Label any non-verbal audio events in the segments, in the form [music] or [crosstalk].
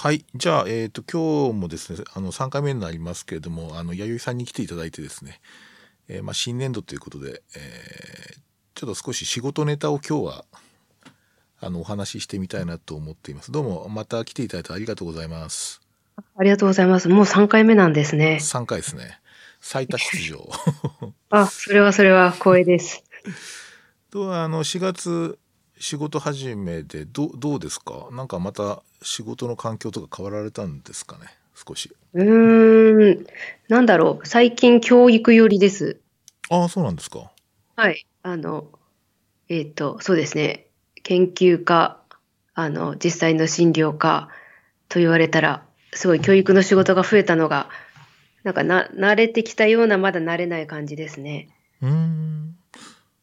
はい。じゃあ、えっ、と、今日もですね、あの、3回目になりますけれども、あの、弥生さんに来ていただいてですね、えーまあ、新年度ということで、えーちょっと少し仕事ネタを今日は、あの、お話ししてみたいなと思っています。どうも、また来ていただいてありがとうございます。ありがとうございます。もう3回目なんですね。3回ですね。最多出場。[laughs] あ、それはそれは光栄です。[laughs] と、あの、4月、仕事始めで、どう、どうですか？なんかまた仕事の環境とか変わられたんですかね？少し。うーん、なんだろう。最近教育寄りです。ああ、そうなんですか。はい。あの、えっと、そうですね。研究家、あの、実際の診療科と言われたら、すごい教育の仕事が増えたのが、なんかな、慣れてきたような、まだ慣れない感じですね。うーん。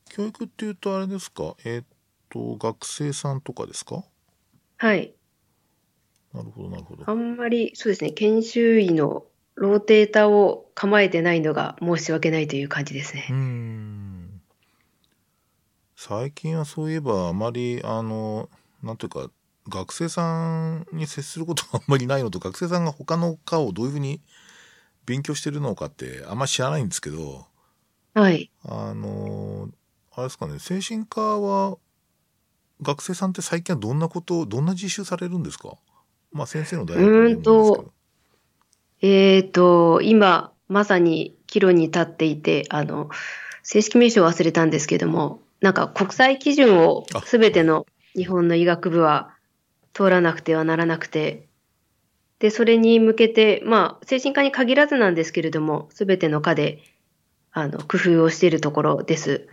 教育っていうとあれですか？えーっと、学生さんとかですか？はい。なるほど、なるほど。あんまり、そうですね。研修医のローテーターを構えてないのが申し訳ないという感じですねうー。ん。最近はそういえばあまり、あの、なんていうか、学生さんに接することがあんまりないのと、学生さんが他の科をどういうふうに勉強してるのかってあんまり知らないんですけど、[laughs] はい。あの、あれですかね、精神科は、学生さんって最近はどんなこと、どんな実習されるんですか？まあ先生の大学でうーんどと。えっと、今、まさに岐路に立っていて、あの、正式名称を忘れたんですけども、なんか国際基準をあすべての日本の医学部は通らなくてはならなくて、で、それに向けて、まあ、精神科に限らずなんですけれども、すべての科で、あの、工夫をしているところです。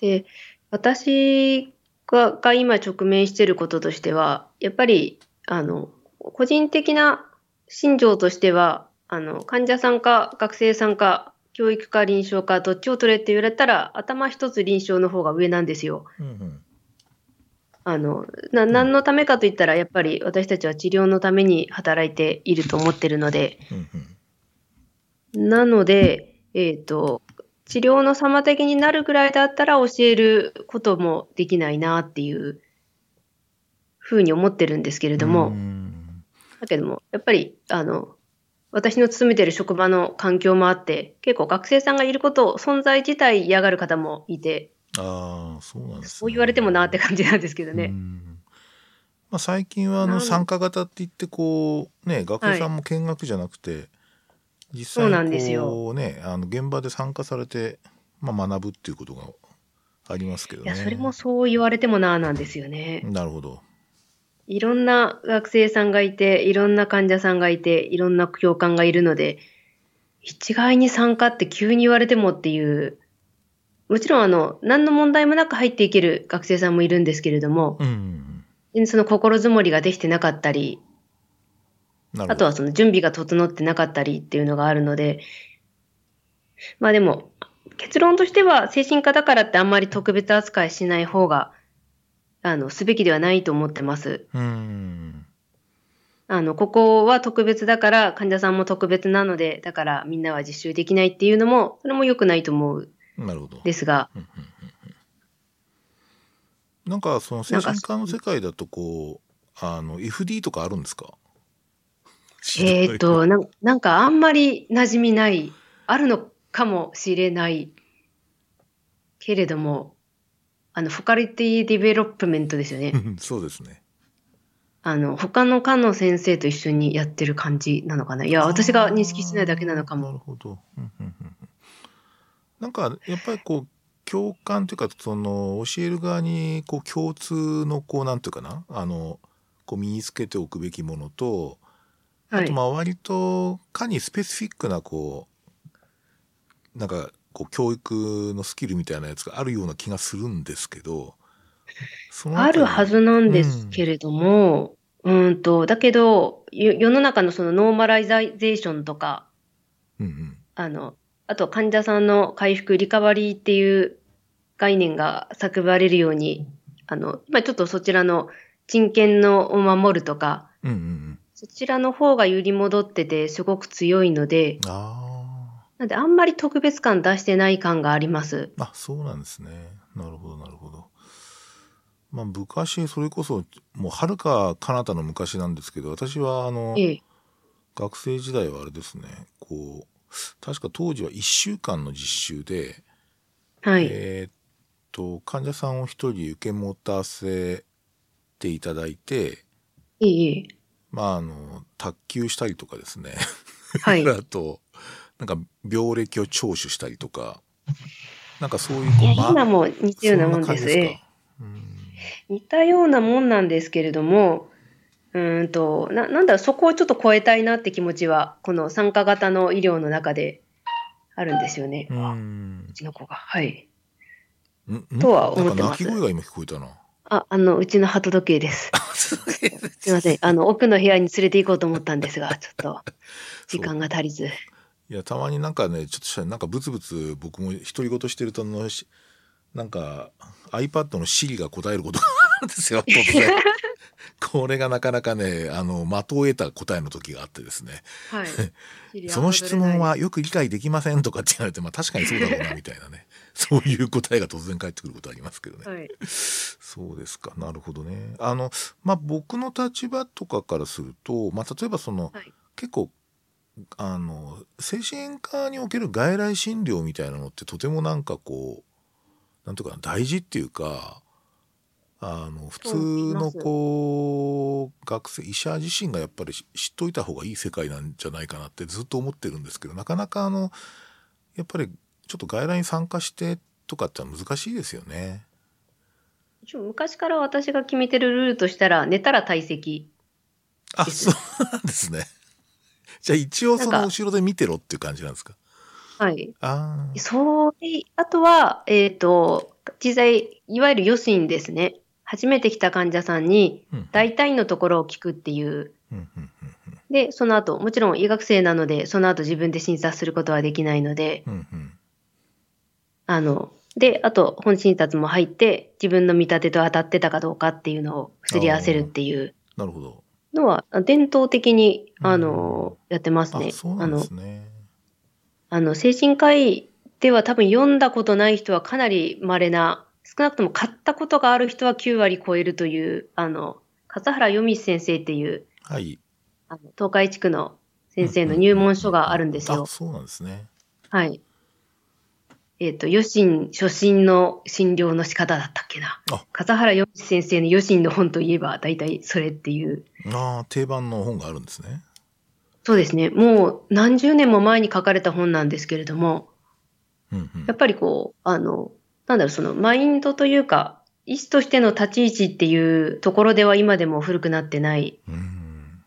で、私がが今直面していることとしては、やっぱり、あの、個人的な心情としては、あの、患者さんか学生さんか教育か臨床かどっちを取れって言われたら、頭一つ臨床の方が上なんですよ。うんうん。あの、な、何のためかと言ったら、やっぱり私たちは治療のために働いていると思ってるので。なので、えっ、と、治療の妨げになるぐらいだったら教えることもできないなっていうふうに思ってるんですけれども、んだけども、やっぱり、あの、私の勤めてる職場の環境もあって、結構学生さんがいることを存在自体嫌がる方もいて、ああ、そうなんです、ね。そう言われてもなって感じなんですけどうね。んまあ、最近はあの参加型って言ってこうね学生さんも見学じゃなくて、実そうな際にこうねあの現場で参加されて、まあ、学ぶっていうことがありますけどね。いや、それもそう言われてもななんですよね。なるほど。いろんな学生さんがいて、いろんな患者さんがいて、いろんな教官がいるので、一概に参加って急に言われてもっていう、もちろんあの、何の問題もなく入っていける学生さんもいるんですけれども、うんその心づもりができてなかったり。あとはその準備が整ってなかったりっていうのがあるので、まあでも、結論としては精神科だからってあんまり特別扱いしない方が、あの、すべきではないと思ってます。うん。あの、ここは特別だから、患者さんも特別なので、だからみんなは実習できないっていうのも、それも良くないと思う。なるほど。ですが、うんうんうんうん。なんかその精神科の世界だとこうあの FD とかあるんですか？えーっ [laughs] と。なん、なんかあんまり馴染みない、あるのかもしれないけれども、あの、 faculty development ですよね。そうですね。あの、他の科の先生と一緒にやってる感じなのかな。いや、私が認識してないだけなのかなるも。ほど。うんうんうんうんなんかやっぱりこう共感というかその教える側にこう共通のこうなんていうかなあのこう身につけておくべきものと、はいあとまあ割と科にスペシフィックなこうなんかこう教育のスキルみたいなやつがあるような気がするんですけどあるはずなんですうんけれども、うーんと、だけど、よ世の中のそのノーマライゼーションとか、うんうん。あの、あと患者さんの回復、リカバリーっていう概念が叫ばれるように、あの、まあちょっとそちらの人権のを守るとか、うんうんうん。そちらの方が揺り戻っててすごく強いので、あなんであんまり特別感出してない感があります。ーあそうなんですねなるほどなるほどまあ、昔、それこそ、もう、はるか彼方の昔なんですけど、私は、あの、ええ。学生時代はあれですね、こう、確か当時は1週間の実習で、はい。えーっと、患者さんを一人受け持たせていただいて、ええええ。まあ、あの、卓球したりとかですね。はい。[laughs] あと、なんか、病歴を聴取したりとか、[laughs] なんかそういう、ま今も似たようなもんです。似たようなもんなんですけれども、うーんと、な、なんだろう、そこをちょっと超えたいなって気持ちは、この参加型の医療の中であるんですよね。うあんうちの子が。はい。とは思ってますなんか鳴き声が今聞こえたな。あ、あの、うちの鳩時計です。すいません。あの、奥の部屋に連れて行こうと思ったんですが、ちょっと、[laughs] 時間が足りず。いや、たまになんかね、ちょっとした、なんかブツブツ僕も独り言してるとあの、しなんか iPad の Siri が答えることがあるんですよ。[laughs] これがなかなかね、あの、的を得た答えの時があってですね。はい。その質問はよく理解できませんとかって言われて、まあ確かにそうだろうな、みたいなね。そういう答えが突然返ってくることありますけどね。はい。そうですか。なるほどね。あの、まあ、僕の立場とかからすると、まあ、例えばその、はい結構、あの、精神科における外来診療みたいなのってとてもなんかこう、なんていうかな、大事っていうか、あの、普通のすこう、学生、医者自身がやっぱり知知っといた方がいい世界なんじゃないかなってずっと思ってるんですけど、なかなかあの、やっぱりちょっと外来に参加してとかって難しいですよね。昔から私が決めてるルールとしたら、寝たら退席。あ、そうなんですね。じゃあ一応その後ろで見てろっていう感じなんですか？はい。ああ。そうで、あとは、えっ、と、実際、いわゆる予診ですね。初めて来た患者さんに、うん大体のところを聞くっていう。うんうんうんで、その後、もちろん医学生なので、その後自分で診察することはできないので、うんうんあの、で、あと、本診察も入って、自分の見立てと当たってたかどうかっていうのをすり合わせるっていうなるほど。のは、伝統的に、うんあの、やってますねあ、。そうなんですね。あの、精神科医では多分読んだことない人はかなり稀な、少なくとも買ったことがある人は9割超えるという、あの、笠原読先生っていう、はい。あの東海地区の先生の入門書があるんですよあ、。そうなんですね。はい。えっ、と、余診、初診の診療の仕方だったっけな。あ笠原読先生の余診の本といえば、大体それっていう。ああ、定番の本があるんですね。そうですね。もう何十年も前に書かれた本なんですけれども、うんうんやっぱりこう、あの、なんだろう、そのマインドというか、医師としての立ち位置っていうところでは今でも古くなってない。うん。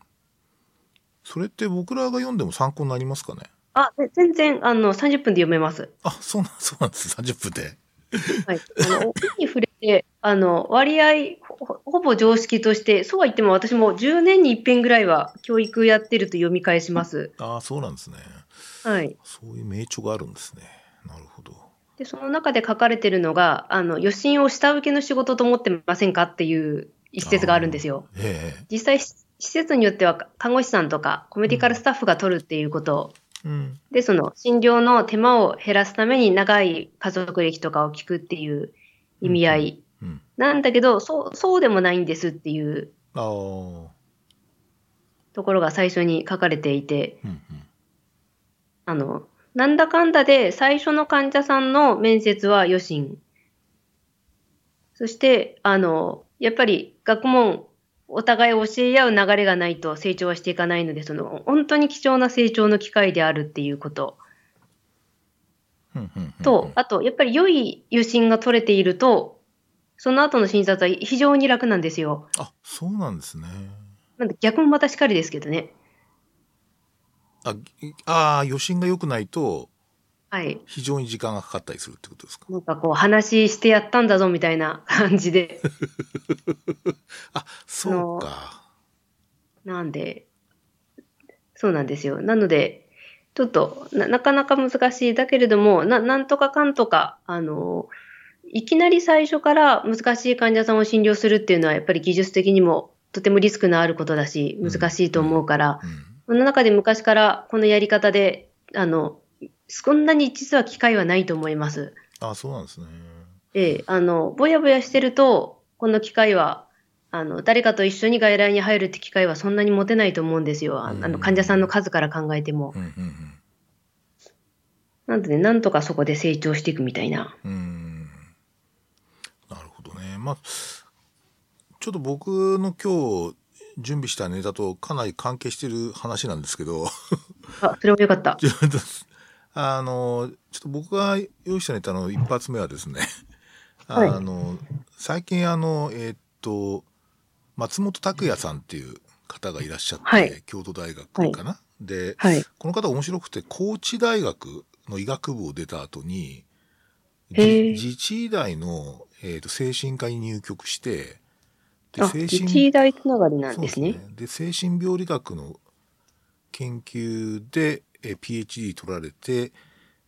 それって僕らが読んでも参考になりますかね？あ、で全然、あの、30分で読めます。あ、そうなん、そうなんです。30分で。はい。あの、奥に触れて、あの、割合ほ、ほぼ常識として、そうは言っても私も10年に一遍ぐらいは教育やってると読み返します。ああ、そうなんですね。はい。そういう名著があるんですね。なるほど。で、その中で書かれてるのが、あの、予診を下請けの仕事と思ってませんかっていう一節があるんですよ。ええ実際、し施設によっては看護師さんとかコメディカルスタッフが取るっていうことうん。で、その診療の手間を減らすために長い家族歴とかを聞くっていう意味合いうん。なんだけど、そう、そうでもないんですっていうところが最初に書かれていて、うん。あの、なんだかんだで最初の患者さんの面接は予診。そして、あの、やっぱり学問、お互い教え合う流れがないと成長はしていかないので、その、本当に貴重な成長の機会であるっていうことと、あと、やっぱり良い予診が取れていると、その後の診察は非常に楽なんですよ。あ、そうなんですね。なんで逆もまたしかりですけどね。あ、いあー余震が良くないとはい。非常に時間がかかったりするってことですか？なんかこう、話してやったんだぞみたいな感じで。[laughs] あ、そうか。なんで、そうなんですよ。なので、ちょっとな、なかなか難しい。だけれども、な、なんとかかんとか、あの、いきなり最初から難しい患者さんを診療するっていうのは、やっぱり技術的にもとてもリスクのあることだし、難しいと思うから、うん。その中で昔からこのやり方で、あの、そんなに実は機会はないと思います。あ、そうなんですね。ええ、あの、ぼやぼやしてると、この機会は、あの、誰かと一緒に外来に入るって機会はそんなに持てないと思うんですよ。あの、患者さんの数から考えても。うんうんなんでね、なんとかそこで成長していくみたいな。うんうんなるほどねまあちょっと僕の今日準備したネタとかなり関係してる話なんですけどあ、それもよかった。[laughs] あのちょっと僕が用意したネタの一発目はですねあ [laughs] はい。の最近あのえーっと松本拓也さんっていう方がいらっしゃって、はい。京都大学かな、ではい。この方面白くて高知大学の医学部を出た後に自治医大の、えー、と精神科に入局してであ、自治医大つながりなんですね。で精神病理学の研究で、えー PhD 取られて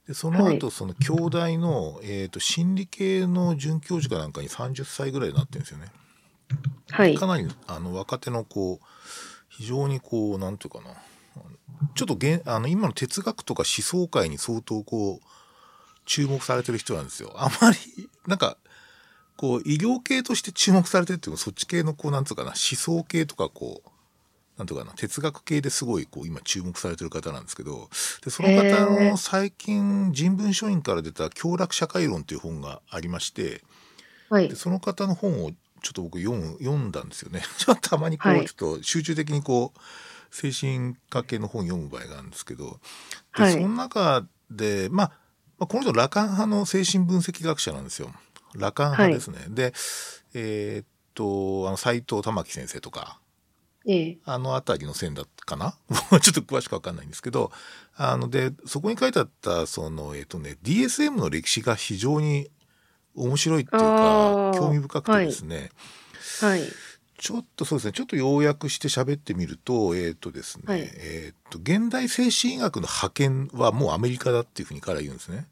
でその後、はいその京大の、えー、と心理系の准教授かなんかに30歳ぐらいになってるんですよね。はいか。なりあの若手のこう非常にこうなんていうかなちょっとげんあの今の哲学とか思想界に相当こう注目されてる人なんですよ。あまりなんかこう医療系として注目されてるっていうかそっち系のこうなんつうかな思想系とかこうなんとかな哲学系ですごいこう今注目されてる方なんですけどでその方の最近人文書院から出た「強楽社会論」という本がありましてはいで。その方の本をちょっと僕読む読んだんですよね。[laughs] ちょっとたまにこう、はいちょっと集中的にこう精神科系の本読む場合があるんですけど、ではいその中で、まあ、まあこの人ラカン派の精神分析学者なんですよ。ラカン派ですね。で、えーっとあの斎藤玉樹先生とかええ。あの辺りの線だったかな？[laughs] ちょっと詳しくわかんないんですけど、あので、そこに書いてあった、その、えっ、とね、DSM の歴史が非常に面白いっていうか興味深くてですね、はい。ちょっとそうですね、ちょっと要約して喋ってみると、えっ、とですね、はいえっ、と、現代精神医学の派遣はもうアメリカだっていうふうに彼は言うんですね。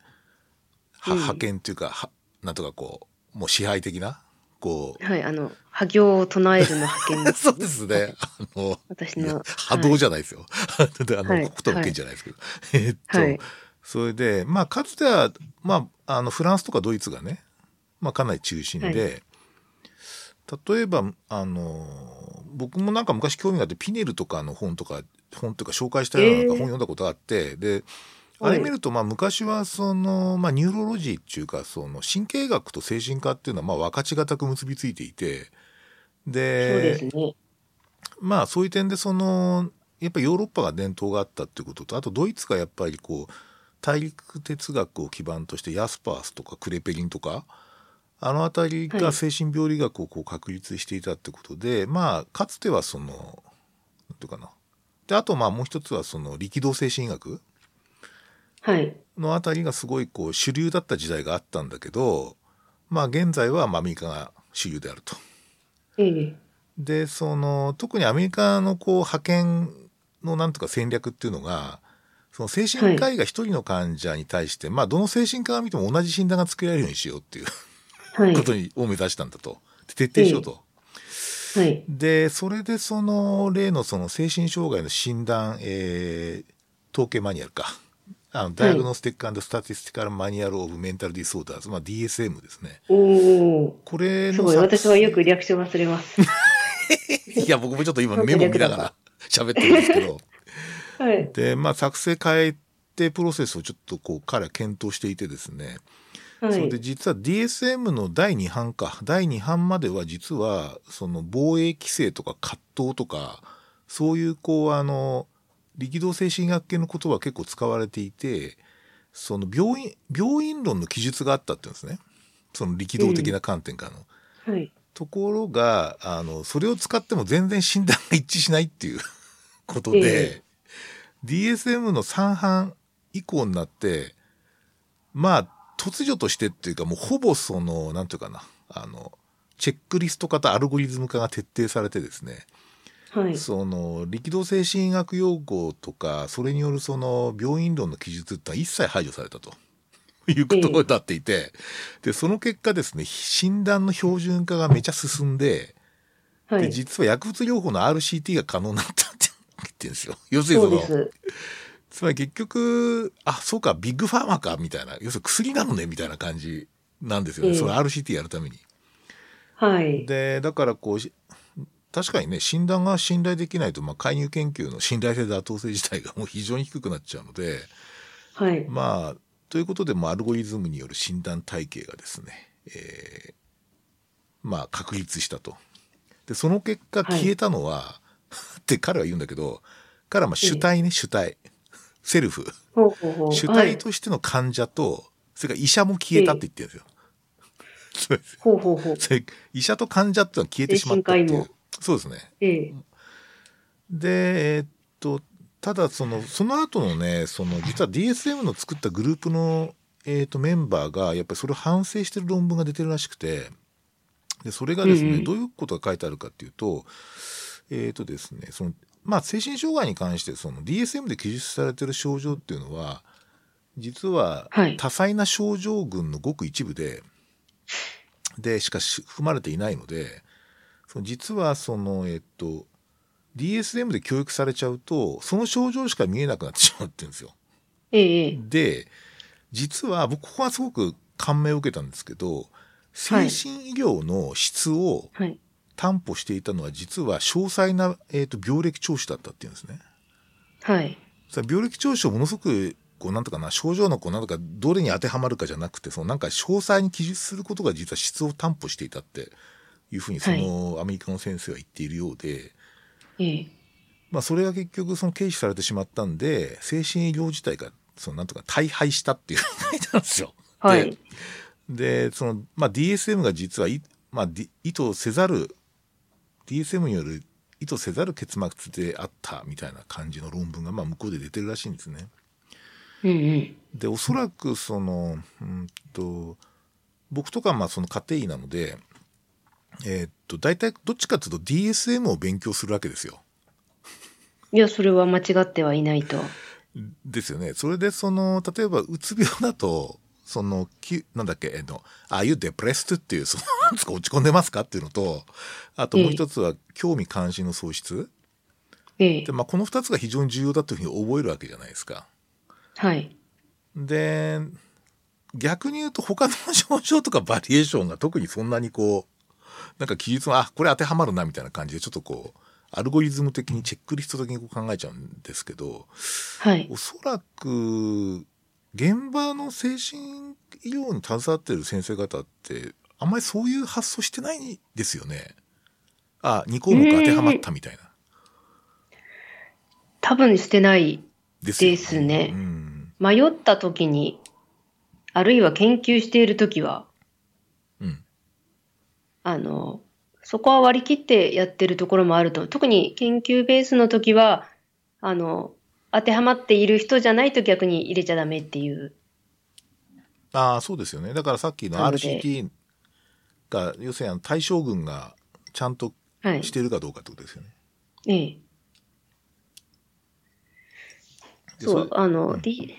はうん派遣っていうか、はなんとかこう、もう支配的な、こう、はい。あの、波行を唱えるの派遣です。[laughs] そうですね、あの、私の。波動じゃないですよ。[laughs] であの、はい北斗の剣じゃないですけど。[laughs] えーっと、はいそれで、まあ、かつては、まあ、あの、フランスとかドイツがね、まあ、かなり中心で、例えば、あの、僕もなんか昔興味があって、ピネルとかの本とか、本とか紹介したようななんかえー本読んだことがあって、で、あはいれ見ると、まあ、昔は、その、まあ、 neurology っていうか、その、神経学と精神科っていうのは、まあ、分かちがたく結びついていて、で、ね。まあそういう点でそのやっぱりヨーロッパが伝統があったっていうこととあとドイツがやっぱりこう大陸哲学を基盤としてヤスパースとかクレペリンとかあの辺りがはい精神病理学をこう確立していたってことで、まあかつてはそのなんていうかなであとまあもう一つはその力道精神医学はい。のあたりがすごいこう主流だった時代があったんだけどまあ現在はまあアメリカが主流であると。ええ。でその特にアメリカのこう派遣のなんとか戦略っていうのがその精神科医が一人の患者に対して、まあどの精神科が見ても同じ診断がつけられるようにしようっていうはい。ことに、を目指したんだと徹底しようと。はい。でそれでその例のその精神障害の診断、えー統計マニュアルかあの Diagnostic Statistical Manual of Mental Disorders、まあ、DSM ですね。おお。これのすごい。作私はよく略称忘れます。[laughs] いや僕もちょっと今メモ見ながら喋ってるんですけど。はい。で、まあ、作成改定プロセスをちょっとこう彼は検討していてですね、はいそれで。実は DSM の第2版か第2版までは実はその防衛機制とか葛藤とかそういうこうあの力道精神学系の言葉が結構使われていてその病院病院論の記述があったって言うんですねその力道的な観点からの。はい。ところがあのそれを使っても全然診断が一致しないっていう [laughs] ことで、え DSM の3版以降になってまあ突如としてっていうかもうほぼそのなんていうかなあのチェックリスト化とアルゴリズム化が徹底されてですね、はい。その力道精神医学用語とかそれによるその病院論の記述って一切排除されたと。[laughs] いうことになっていて、でその結果ですね診断の標準化がめちゃ進んで、ではい。実は薬物療法の RCT が可能になったって言ってるんですよ。[laughs] 要するにその。つまり結局あそうかビッグファーマーかみたいな要するに薬なのねみたいな感じなんですよね、ええその RCT やるために。はい。でだからこうし確かにね診断が信頼できないと、まあ、介入研究の [laughs] 信頼性妥当性自体がもう非常に低くなっちゃうのではい。まあということでもうアルゴリズムによる診断体系がですね、えーまあ確立したと。でその結果はい消えたのは、[laughs] って彼は言うんだけど彼はまあ主体ね、主体セルフ。主はい。体としての患者と、それから医者も消えたって言ってるんですよ。そうですほうほうほう。[laughs] 医者と患者っていうのは消えてしまったっていう。そうですね。ええ。で、えーっと、ただその、その後のね、その、実は DSM の作ったグループの、えーっと、メンバーが、やっぱりそれを反省してる論文が出てるらしくて、で、それがですね、うんうんどういうことが書いてあるかっていうと、えーっとですね、その、まあ、精神障害に関して、その DSM で記述されてる症状っていうのは、実ははい多彩な症状群のごく一部で、で、しかし含まれていないので、その実はその、えっと、DSM で教育されちゃうと、その症状しか見えなくなってしまってるんですよ。ええええ。で、実は僕、ここはすごく感銘を受けたんですけど、精神医療の質をはい。担保していたのは、実は詳細な、えっと病歴聴取だったっていうんですね。はい。病歴聴取をものすごく、こう、なんとかな、症状のこう、なんとか、どれに当てはまるかじゃなくて、そのなんか詳細に記述することが実は質を担保していたっていうふうに、そのアメリカの先生は言っているようで、ええ。まあ、それが結局その軽視されてしまったんで精神医療自体がそのなんとか大敗したっていう書いてあるんですよ。はい。でその、まあ、DSM が実はい、まあ、D- 意図せざる DSM による意図せざる結末であったみたいな感じの論文がまあ向こうで出てるらしいんですね。うんうん。でおそらくそのうんと僕とかはまあその家庭医なので、えーっと大体どっちかというと DSM を勉強するわけですよ。いや、それは間違ってはいないと。ですよね。それでその例えばうつ病だとそのきなんだっけえの「ああいうデプレスト」っていうそのなんですか落ち込んでますかっていうのとあともう一つは興味関心の喪失ええで、。まあ、この2つが非常に重要だというふうに覚えるわけじゃないですか。はい。で逆に言うと他の症状とかバリエーションが特にそんなにこうなんか記述はあこれ当てはまるなみたいな感じでちょっとこうアルゴリズム的にチェックリスト的にこう考えちゃうんですけどはい。おそらく現場の精神医療に携わってる先生方ってあんまりそういう発想してないですよね。あ2項目当てはまったみたいな。多分してない。ですよですねうん迷った時に、あるいは研究している時は、うんあの、そこは割り切ってやってるところもあると。特に研究ベースの時は、あの、当てはまっている人じゃないと逆に入れちゃダメっていう。ああそうですよね。だからさっきの RCT が要するに対象群がちゃんとはいし。てるかどうかってことですよね。ええ。でそう、あの、うん D、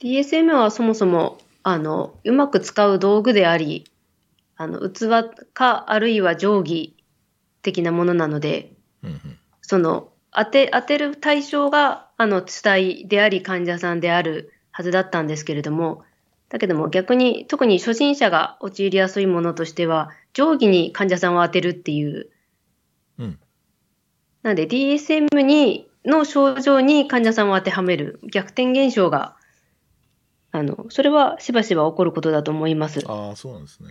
DSM はそもそも、あの、うまく使う道具であり、あの、器か、あるいは定規的なものなので、うんうんその、当て、当てる対象が、あの、主体であり、患者さんであるはずだったんですけれども、だけども逆に、特に初心者が陥りやすいものとしては、定規に患者さんを当てるっていう、うんなんで DSM に、の症状に患者さんを当てはめる逆転現象が、あの、それはしばしば起こることだと思います。ああそうなんですね。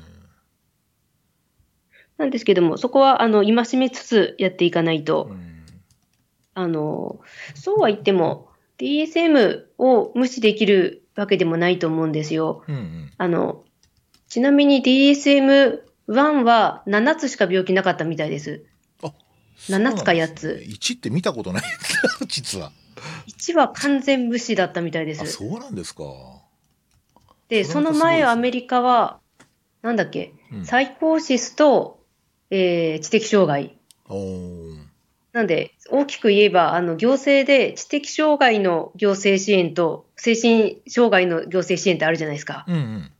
なんですけども、そこは、あの、戒めつつやっていかないと、うんあの、そうは言っても、DSM を無視できるわけでもないと思うんですよ。うんうんあの、ちなみに DSM1 は7つしか病気なかったみたいです。7つか8つ。1って見たことない実は。1は完全無視だったみたいであす。そうなんですか。で、その前アメリカは、なんだっけ、うんサイコーシスと、えー知的障害。なんで、大きく言えば、あの、行政で知的障害の行政支援と、精神障害の行政支援ってあるじゃないですか。うんうん。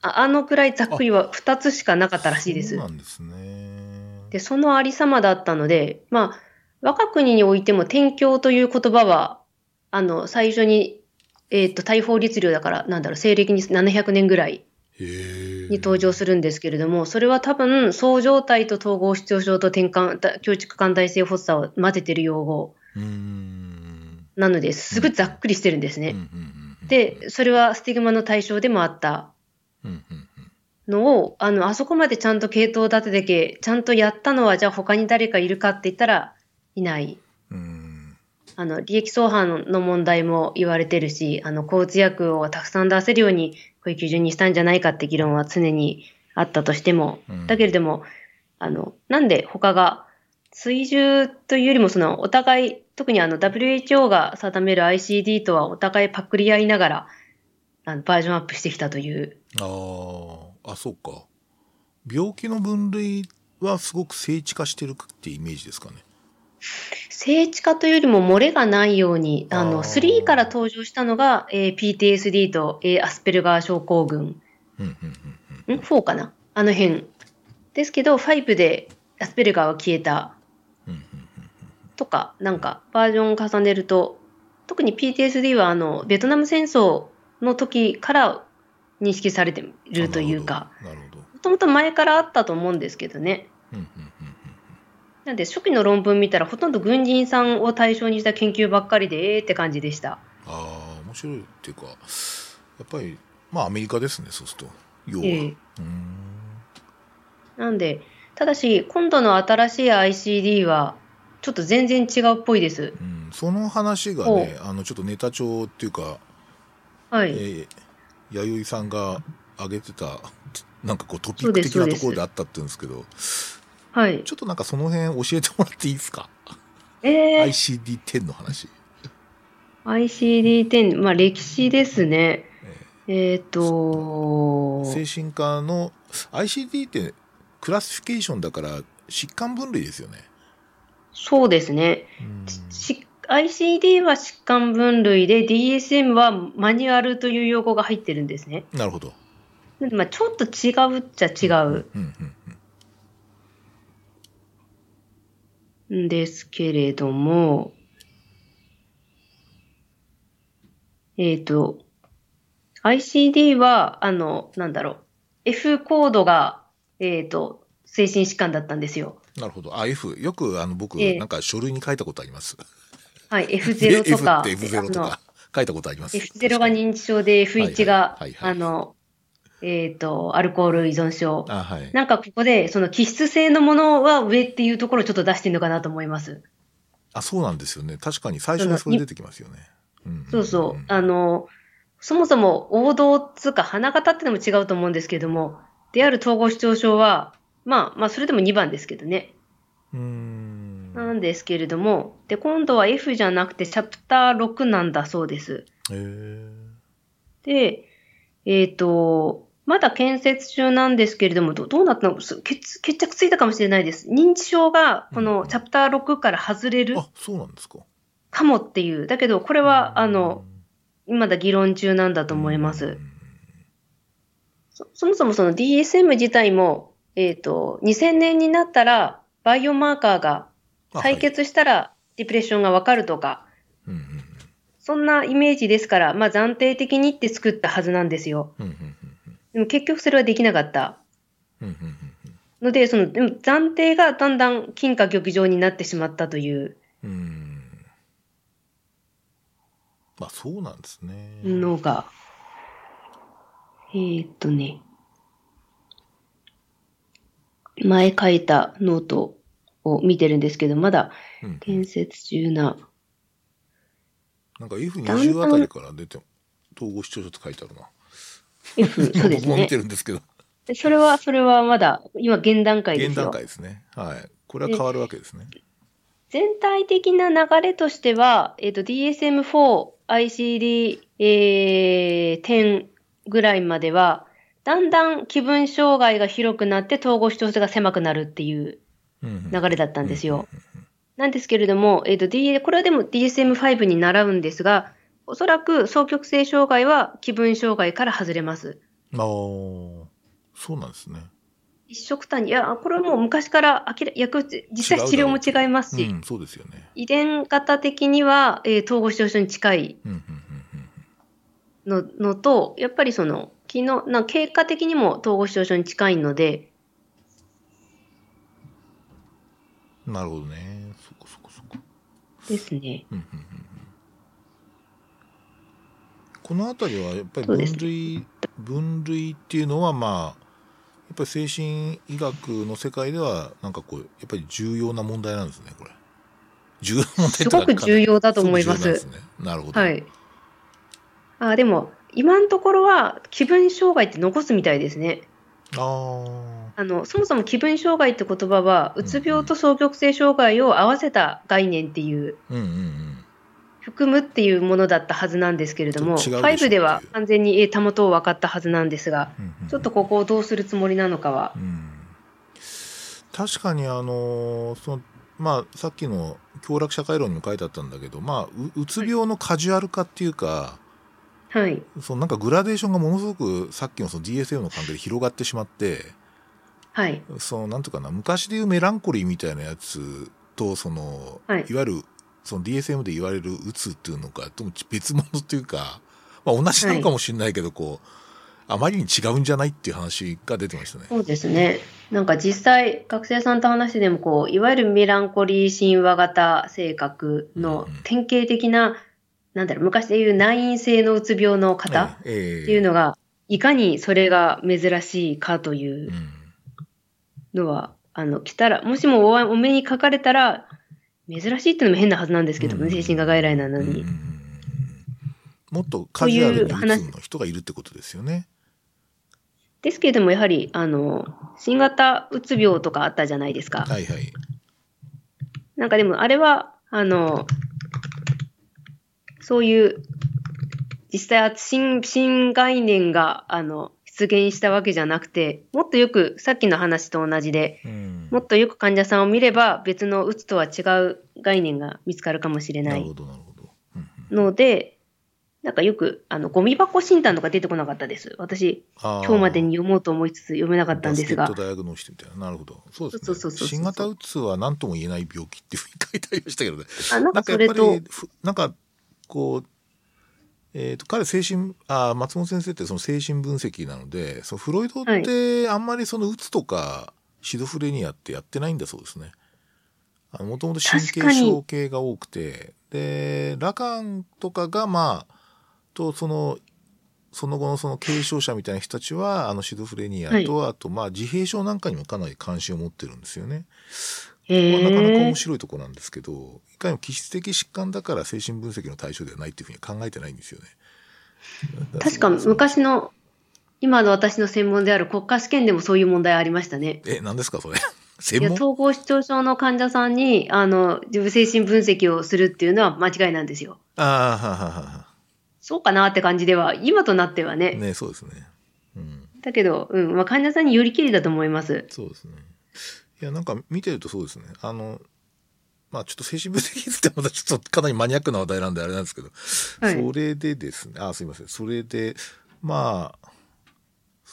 ああのくらいざっくりは2つしかなかったらしいですそう。なんですね。で、そのありさまだったので、まあ、我が国においても転教という言葉は、あの、最初に、えっ、と、大法律令だから、なんだろう、西暦に700年ぐらい。に登場するんですけれども、それは多分、そう状態と統合失調症と転換、だ強畜間代性発作を混ぜてる用語。なのです。ごいざっくりしてるんですね。で、それはスティグマの対象でもあった。のを、あの、あそこまでちゃんと系統立ててけ、ちゃんとやったのは、じゃあ他に誰かいるかって言ったら、いない。あの、利益相反の問題も言われてるし、あの、交通薬をたくさん出せるように、こういう基準にしたんじゃないかって議論は常にあったとしても、うん。だけれども、あの、なんで他が、追従というよりも、その、お互い、特にあの、WHO が定める ICD とはお互いパクリ合いながら、あの、バージョンアップしてきたという、あーあそうか。病気の分類はすごく精緻化してるってイメージですかね精緻化というよりも漏れがないように、あの、あー3から登場したのが、えー PTSD と、えーアスペルガー症候群。うんうんうんん ?4 かな？あの辺。ですけど、5でアスペルガーは消えたとか、なんかバージョンを重ねると、特に PTSD はあの、ベトナム戦争の時から認識されているというか、なるほどもともと前からあったと思うんですけどね。うんうんうんなんで初期の論文見たらほとんど軍人さんを対象にした研究ばっかりで、えーって感じでした。ああ面白いっていうかやっぱりまあアメリカですねそうすると要は、えーんなんで、ただし、今度の新しい ICD は、ちょっと全然違うっぽいです。うん、その話がねあのちょっとネタ帳っていうか、はい。えー、弥生さんが挙げてたなんかこうトピック的なところであったって言うんですけどはい。ちょっとなんかその辺教えてもらっていいですか、えー、ICD-10 の話。ICD-10、まあ歴史ですね。えっ、と、精神科の ICD ってクラシフィケーションだから疾患分類ですよね。そうですね。ICD は疾患分類で DSM はマニュアルという用語が入ってるんですね。なるほど。まあちょっと違うっちゃ違う。うんうんうんんですけれども、えっ、と、ICD は、あの、なんだろう、F コードが、えっ、と、精神疾患だったんですよ。なるほど。あ F よくあの僕、ええ。なんか書類に書いたことあります。はい、F0 とか、[laughs] F って F0 とか書いたことあります。F0 が認知症で F1 がはいはいはい、はい。あの、えっ、と、アルコール依存症。あはいなんかここで、その気質性のものは上っていうところをちょっと出してるのかなと思います。あそうなんですよね確かに最初にそれ出てきますよね、んそうそう。あの、そもそも王道っつうか花形ってのも違うと思うんですけども、である統合失調症は、まあ、まあ、それでも2番ですけどね。うーんなんですけれども、で、今度は F じゃなくてチャプター6なんだそうです。へえで、えっ、と、まだ建設中なんですけれども、どどうなったの？す決決着ついたかもしれないです。認知症がこのチャプター6から外れるあそうなんですか。かもっていう。だけど、これは、あの、まだ議論中なんだと思います。うん。そそもそもその DSM 自体も、えっ、と、2000年になったら、バイオマーカーがあ採血したら、ディプレッションがわかるとか、そんなイメージですから、まあ暫定的にって作ったはずなんですよ。うんうんうんでも結局それはできなかった。うんうんうんうんので、その、でも暫定がだんだん金貨玉状になってしまったという。うん。うん。まあそうなんですね。のが、えーっとね、前書いたノートを見てるんですけど、まだうん建設中な、なんか F20 あたりから出て統合失調症って書いてあるな F、[laughs] そうですね僕も見て。るんですけどでそれは、それはまだ、今現段階ですよ現段。階ですねはいこれは変わるわけですね全体的な流れとしては、えっ、と、DSM-4、ICD、えー、10ぐらいまでは、だんだん気分障害が広くなって統合失調性が狭くなるっていう流流れだったんですよ。なんですけれども、えっ、と、D、これはでも DSM-5 に習うんですが、おそらく双極性障害は気分障害から外れます。ああそうなんですね一色単に、いや、これはもう昔から明ら薬物、実際治療も違いますし、うんそうですよね遺伝型的には、えー統合失調症に近いののと、やっぱりその、機能、な経過的にも統合失調症に近いので、なるほどね。そこそこそこ。ですね。うんうんうんうんこの辺りはやっぱり分類、分類っていうのはまあやっぱり精神医学の世界ではなんかこうやっぱり重要な問題なんですねこれ。重要な問題すごく重要だと思います。ね。なるほど、はい。あ、でも、今のところは気分障害って残すみたいですね。あああの、そもそも気分障害って言葉は、うつ病と双極性障害を合わせた概念っていう、うんうんうん含むっていうものだったはずなんですけれども、ちょっと違うでしょ5では完全にたもとを分かったはずなんですが、うんうんちょっとここをどうするつもりなのかは。う、ん。確かにあのそのまあさっきの強楽社会論にも書いてあったんだけどまあううつ病のカジュアル化っていうか、はい。そのなんかグラデーションがものすごくさっきのその DSM の関係で広がってしまってはい。そのなんていうかな昔でいうメランコリーみたいなやつとその、はい。い、わゆるその DSM で言われるうつっていうのかとも別物っていうか、まあ、同じなのかもしれないけど、こうあまりに違うんじゃないっていう話が出てましたね。そうですね。なんか実際、学生さんと話してでも、こう、いわゆるメランコリー神話型性格のうんうん典型的な、なんだろう、昔でいう内因性のうつ病の方ええっていうのが、いかにそれが珍しいかといううんのは、あの、来たら、もしもおお目にかかれたら、珍しいっていうのも変なはずなんですけども、うん精神科外来なのに。もっとカジュアルの人がいるってことですよね。ですけれども、やはり、あの、新型うつ病とかあったじゃないですか。はいはい。なんかでも、あれは、あの、そういう、実際は新、新概念が、あの、出現したわけじゃなくて、もっとよく、さっきの話と同じで、うんもっとよく患者さんを見れば、別のうつとは違う概念が見つかるかもしれないなるほどなるほど。うんうんので、なんかよく、あの、ゴミ箱診断とか出てこなかったです。私、今日までに読もうと思いつつ読めなかったんですがバスケット。ダイアグノーシスみたいな。なるほど。そうですね。そうそうそう新型うつは何とも言えない病気っていうふうに書いてありましたけどね。あ、なんかかそれとやっぱり、、ふなんか、こう、えー、と彼精神あ松本先生ってその精神分析なのでそのフロイドってあんまりそのうつとかシドフレニアってやってないんだそうですね。もともと神経症系が多くてでラカンとかがまあとそのその後のその軽症者みたいな人たちはあのシドフレニアと、あとまあ自閉症なんかにもかなり関心を持ってるんですよね。へまあ、なかなかえ面白いところなんですけどいかにも気質的疾患だから精神分析の対象ではないっていうふうには考えてないんですよね。確か昔の、今の私の専門である国家試験でもそういう問題ありましたね。え何ですかそれ？[laughs] いや、統合失調症の患者さんに、あの、自分精神分析をするっていうのは間違いなんですよ。ああははははそうかなって感じでは、今となってはね。ねそうですね。うんだけど、うん、まあ、患者さんによりきりだと思います。そうですね。いやなんか見てるとそうですね。あのまあちょっと精神分析ってまたちょっとかなりマニアックな話題なんであれなんですけど、はいそれでですねあすいませんそれでまあ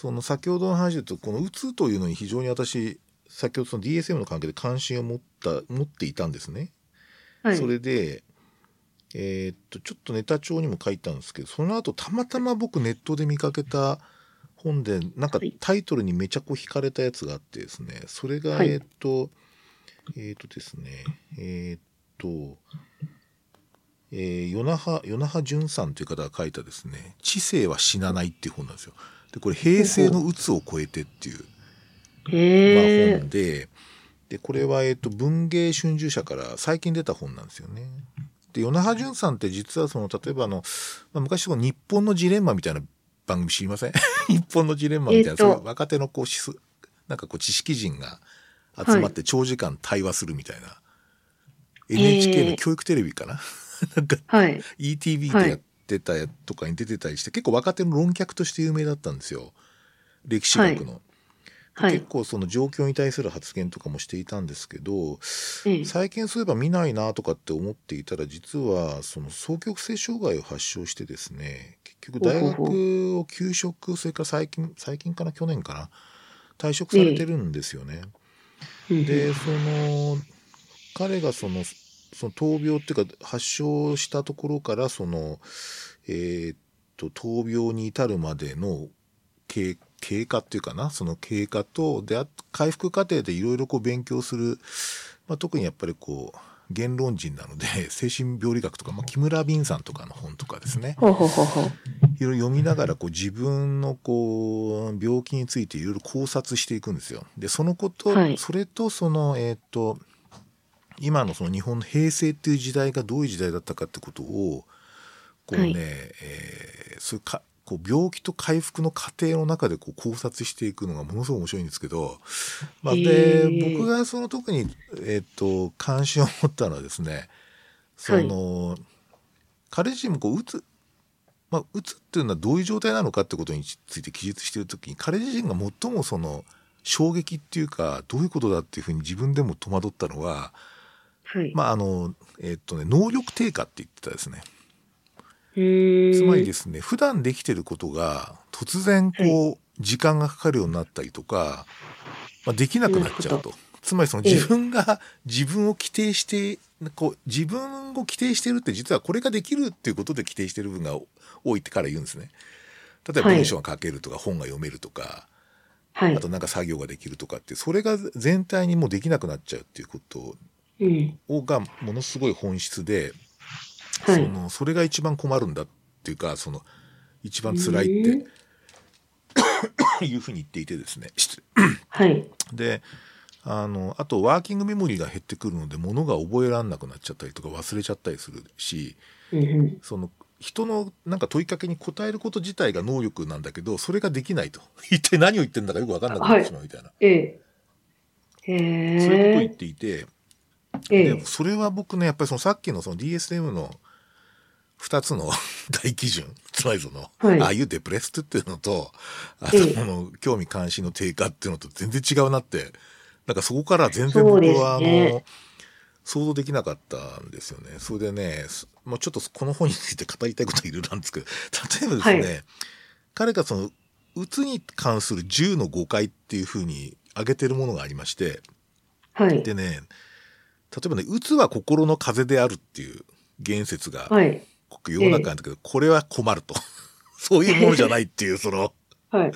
その先ほどの話で言うとこのうつというのに非常に私先ほどその DSM の関係で関心を持った持っていたんですね。はい。それで、えーっとちょっとネタ帳にも書いたんですけどその後たまたま僕ネットで見かけた本でなんかはいタイトルにめちゃこう惹かれたやつがあってですねそれが、はいえーっとえーっとですねえーっとえー、与那覇与那覇淳さんという方が書いたですね「知性は死なない」っていう本なんですよ。でこれ平成の鬱を超えてっていうまあ、本ででこれは、えっと文芸春秋社から最近出た本なんですよね。で与那覇淳さんって実はその例えばあの、まあ、昔その日本のジレンマみたいな番組知りません？[laughs] 日本のジレンマみたいな、えっと。そういう若手のこうしすなんかこう知識人が集まって長時間対話するみたいな、NHK の教育テレビかな、[laughs] なんかはい。ETV はいでやってたやとかに出てたりして、結構若手の論客として有名だったんですよ歴史学の。はい結。構その状況に対する発言とかもしていたんですけどええ最近そういえば見ないなとかって思っていたら実はその双極性障害を発症してですね結局大学を休職それから最近最近かな去年かな退職されてるんですよね。うんでその彼がそのその闘病っていうか発症したところからそのえーっと闘病に至るまでの経経過っていうかな？その経過とであ回復過程でいろいろこう勉強する、まあ、特にやっぱりこう言論人なので [laughs] 精神病理学とか、まあ、木村敏さんとかの本とかですね。いろいろ読みながらこう自分のこう病気についていろいろ考察していくんですよ。でそのこと、はい。それとそのえっ、と今のその日本の平成っていう時代がどういう時代だったかってことをこうね、はい。えーそういうかこう病気と回復の過程の中でこう考察していくのがものすごい面白いんですけど、まあ、へでー僕がその特に、えっと関心を持ったのはですねその、彼自身もこううつまあ、うつっていうのはどういう状態なのかってことについて記述している時に彼自身が最もその衝撃っていうかどういうことだっていうふうに自分でも戸惑ったのは、はい。まああのえっとね、能力低下って言ってたですねつまりですね普段できてることが突然こう、時間がかかるようになったりとか、まあ、できなくなっちゃうと。つまりそのええ自分が自分を規定してこう自分を規定してるって実はこれができるっていうことで規定してる部分が多いって彼は言うんですね。例えばはい文章が書けるとか本が読めるとか、はいあ。となんか作業ができるとかってそれが全体にもうできなくなっちゃうっていうことがものすごい本質で、はい。そのそれが一番困るんだっていうかその一番辛いっていうふうに言っていてですねはい。であのあとワーキングメモリーが減ってくるので物が覚えられなくなっちゃったりとか忘れちゃったりするし。その人のなんか問いかけに答えること自体が能力なんだけどそれができないと [laughs] 一体何を言ってんだかよく分かんなくなってしまうみたいな、ええ。へそういうことを言えっ。ていて、ええで。それは僕ねやっぱりそのさっきのその DSM の2つの [laughs] 大基準つまりその、はいああいうデプレストっていうのとあええとこの興味関心の低下っていうのと全然違うなってなんかそこから全然僕はあの、ね想像できなかったんですよね。それでねすもうちょっとこの本について語りたいこといろいろなんですけど例えばですね、は彼がそのうつに関する10の誤解っていうふうに挙げてるものがありましてはい。でね例えばね「うつは心の風である」っていう言説がはい。世の中なんだけど、これは困ると [laughs] そういうものじゃないっていうその [laughs] はい。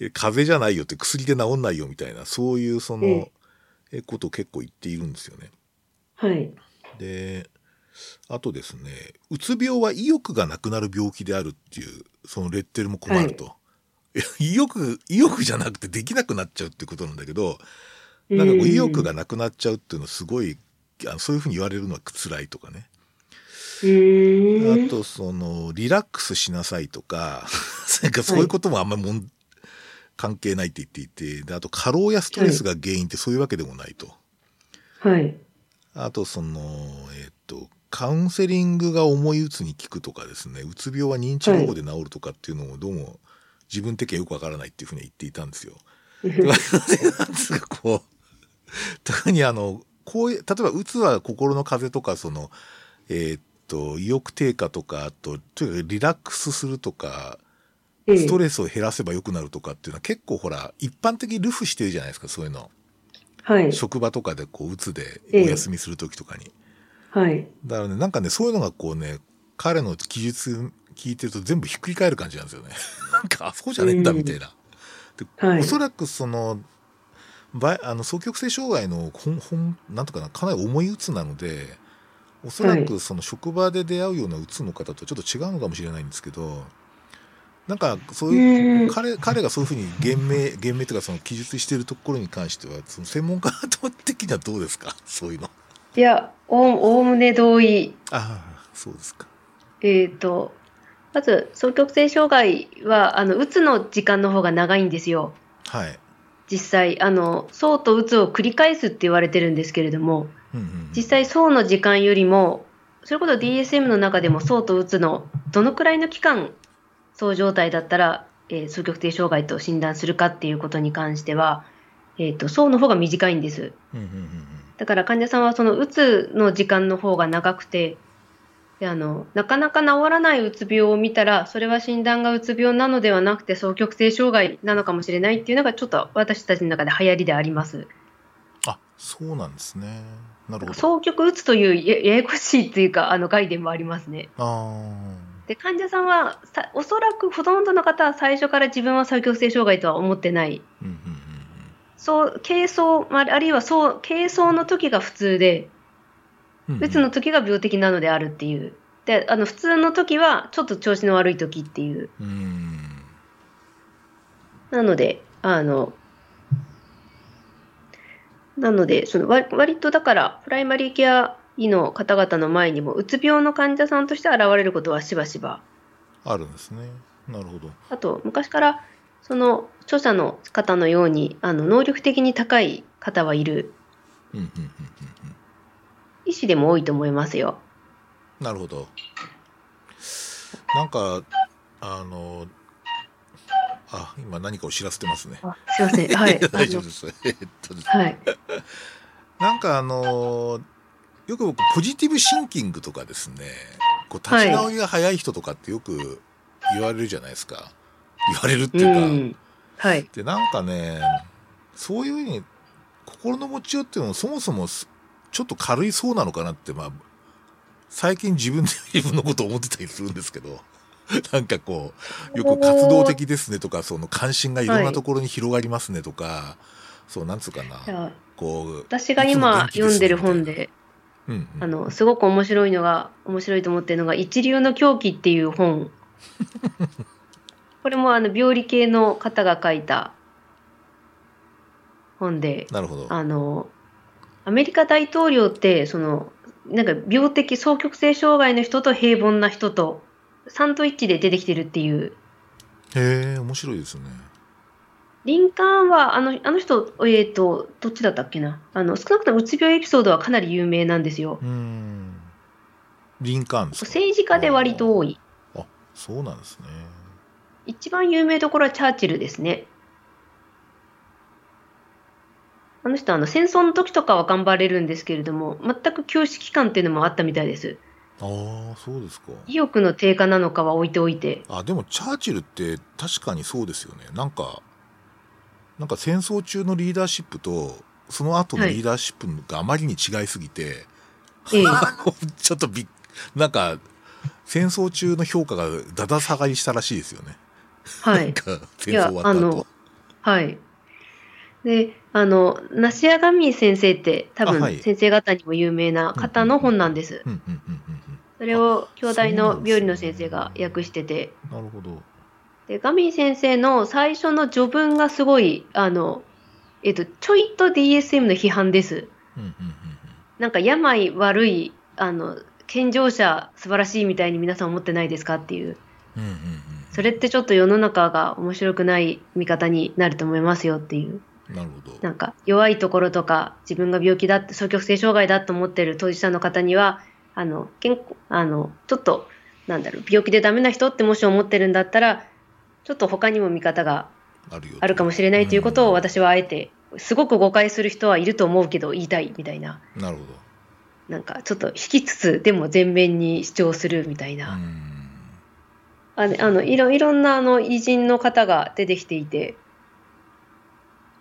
え風邪じゃないよって薬で治んないよみたいなそういうそのええことを結構言っているんですよね。はい。であとですねうつ病は意欲がなくなる病気であるっていうそのレッテルも困ると。いや意欲意欲じゃなくてできなくなっちゃうってことなんだけどなんかこう意欲がなくなっちゃうっていうのはすごいそういうふうに言われるのは辛いとかね。あとそのリラックスしなさいとか [laughs] なんかそういうこともあんまりもん、関係ないって言っていてであと過労やストレスが原因ってそういうわけでもないと。はい。あとそのえっ、とカウンセリングが重いうつに効くとかですねうつ病は認知療法で治るとかっていうのもどうも自分的にはよくわからないっていうふうに言っていたんですよ。[laughs] [laughs] なんつうかこう特にあのこういう例えばうつは心の風邪とかそのえーっと意欲低下とかあととにかくリラックスするとかええ。ストレスを減らせば良くなるとかっていうのは結構ほら一般的にルフしてるじゃないですかそういうの。はい。職場とかでこううつでおえ。え休みする時とかに、はい。だからねなんかねそういうのがこうね彼の記述聞いてると全部ひっくり返る感じなんですよね。[laughs] なんかあそうじゃねえんだみたいな、ではい。おそらくそのばあの双極性障害の本本なんとかなかなり重いうつなのでおそらはくその職場で出会うようなうつの方とちょっと違うのかもしれないんですけどなんかそういううん。彼彼がそういうふうに言明言明というかその記述しているところに関してはその専門家的にはどうですか？[laughs] そういうの。いや、おおおむね同意。ああそうですか。えっ、と、まず、双極性障害は、あの、うつの時間の方が長いんですよ。はい、実際、あの、そうとうつを繰り返すって言われてるんですけれども、うんうんうん、実際、そうの時間よりも、それこそ DSM の中でもそうとうつのどのくらいの期間、そう状態だったら、えー双極性障害と診断するかっていうことに関しては、えっ、と、そうの方が短いんです。だから患者さんはそのうつの時間の方が長くて、であのなかなか治らないうつ病を見たら、それは診断がうつ病なのではなくて、双極性障害なのかもしれないっていうのが、ちょっと私たちの中で流行りであります。あそうなんですねなるほど双極うつというやややこしいというか、あの概念もありますね。で、患者さんはさ、おそらくほとんどの方は最初から自分は作曲性障害とは思ってない。うんうんそう、軽装、まああるいはそう、軽装の時が普通で、うつの時が病的なのであるっていう。で、あの、普通の時はちょっと調子の悪い時っていう。うん。なので、あの、なので、その割割とだから、プライマリーケア医の方々の前にも、うつ病の患者さんとして現れることはしばしば。あるんですね。なるほど。あと、昔から、その著者の方のように、あの能力的に高い方はいる、うんうんうんうん医師でも多いと思いますよ。うん。なるほど。なんか、あの、あ、今何かを知らせてますね。あすいません。[laughs] はい。大丈夫です。えっとはい。なんかあのよく僕ポジティブシンキングとかですねこう立ち直りが早い人とかってよく言われるじゃないですか言われるっていうか、うん。はい。でなんかねそういうふうに心の持ちようっていうのもそもそもすちょっと軽いそうなのかなってまあ最近自分で自分のことを思ってたりするんですけど [laughs] なんかこうよく活動的ですねとかその関心がいろんなところに広がりますねとか、そうなんつうかなこう私が今読んでる本、で、うんうんあの、すごく面白いのが、面白いと思ってるのが、一流の狂気っていう本。[laughs] これもあの、病理系の方が書いた本で、なるほど。あの、アメリカ大統領って、その、なんか病的双極性障害の人と平凡な人と、サンドイッチで出てきてるっていう。へえ、面白いですね。リンカーンは、あの、あの人、えっ、と、どっちだったっけな？あの、少なくともうつ病エピソードはかなり有名なんですよ。うーん。リンカーンですか？政治家で割と多い。あ、そうなんですね。一番有名どころはチャーチルですね。あの人、あの、戦争の時とかは頑張れるんですけれども、全く休止期間っていうのもあったみたいです。ああ、そうですか。意欲の低下なのかは置いておいて。あ、でもチャーチルって確かにそうですよね。なんか、なんか戦争中のリーダーシップと、その後のリーダーシップがあまりに違いすぎて、ええ。[laughs] あのちょっとびっ、なんか、戦争中の評価がだだ下がりしたらしいですよね。はい。[laughs] か、戦争終わった後。はい。で、あの、ナシアガミー先生って多分先生方にも有名な方の本なんです。それを兄弟の病理の先生が訳してて、うん。なるほど。で、ガミー先生の最初の序文がすごい、あの、えっと、ちょいと DSM の批判です。なんか病悪い、あの、健常者素晴らしいみたいに皆さん思ってないですかっていう。それってちょっと世の中が面白くない見方になると思いますよっていう。なるほど。なんか弱いところとか自分が病気だって双極性障害だと思ってる当事者の方にはあの健康あのちょっとなんだろう病気でダメな人ってもし思ってるんだったらちょっと他にも見方があるかもしれないということを私はあえてすごく誤解する人はいると思うけど言いたいみたいな。うんなるほなんかちょっと引きつつでも全面に主張するみたいな、ん。あのあのいろいろんなあの偉人の方が出てきていて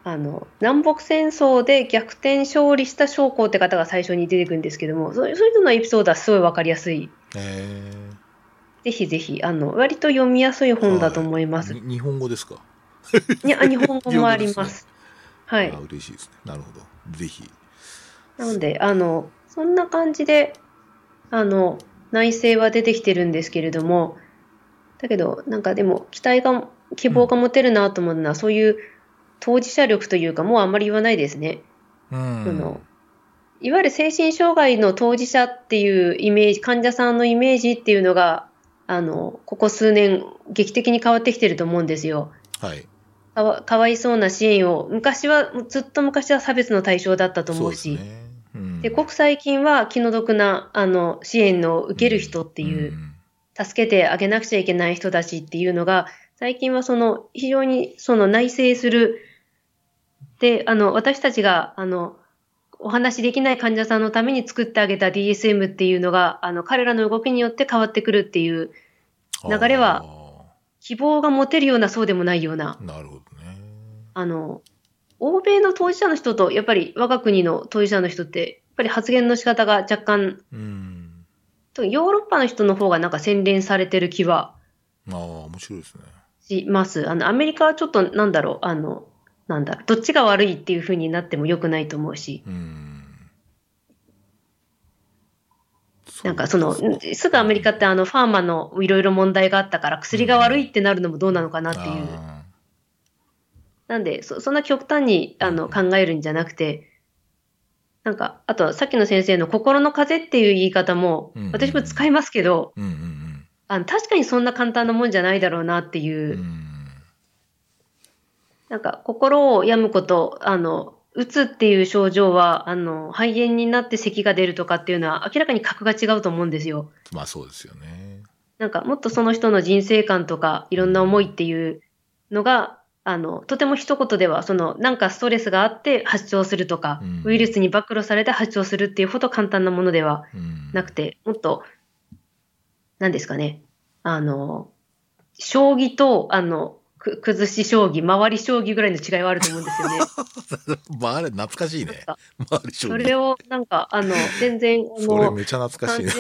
あの南北戦争で逆転勝利した将校って方が最初に出てくるんですけどもそういうののエピソードはすごい分かりやすいえぜひぜひあの割と読みやすいえ本だと思います、に日本語ですか？いや日本語もあり [laughs] 日本語ですますはいあ嬉しいですね。なるほど。ぜひ。なのであのそんな感じであの内政は出てきてるんですけれどもだけどなんかでも期待が希望が持てるなと思うのは、そういう当事者力というかもうあんまり言わないですね。うん。そのいわゆる精神障害の当事者っていうイメージ患者さんのイメージっていうのがあのここ数年劇的に変わってきてると思うんですよ。はい。かわかわいそうな支援を昔はずっと昔は差別の対象だったと思うしですね。うんで、国際金は気の毒な、あの、支援の受ける人っていう、ん助けてあげなくちゃいけない人たちっていうのが、最近はその、非常にその内省する。で、あの、私たちが、あの、お話しできない患者さんのために作ってあげた DSM っていうのが、あの、彼らの動きによって変わってくるっていう、流れは希望が持てるような、そうでもないような、なるほどね。あの、欧米の当事者の人と、やっぱり我が国の当事者の人って、やっぱり発言の仕方が若干うん。とヨーロッパの人の方がなんか洗練されてる気はああ、面白いですね。します。あの、アメリカはちょっとなんだろう、あの、なんだどっちが悪いっていう風になっても良くないと思うし、うん。なんかその、すすぐアメリカってあの、ファーマのいろいろ問題があったから薬が悪いってなるのもどうなのかなっていう。あなんで、そそんな極端にあの考えるんじゃなくて、なんか、あとさっきの先生の心の風っていう言い方も私も使いますけど、あの確かにそんな簡単なもんじゃないだろうなってうん。いうう、んなんか心を病むこと、あの、うつっていう症状は、あの、肺炎になって咳が出るとかっていうのは明らかに格が違うと思うんですよ。まあそうですよね。なんかもっとその人の人生観とかいろんな思いっていうのが、あの、とても一言では、その、なんかストレスがあって発症するとか、うんウイルスに暴露されて発症するっていうほど簡単なものではうん。なくて、もっと、何ですかね。あの、将棋と、あの、く崩し将棋、回り将棋ぐらいの違いはあると思うんですよね。[laughs] まああれ懐かしいね。なんかまああれ将棋それを、なんか、あの、全然、[laughs] あの、それめちゃ懐かしいね。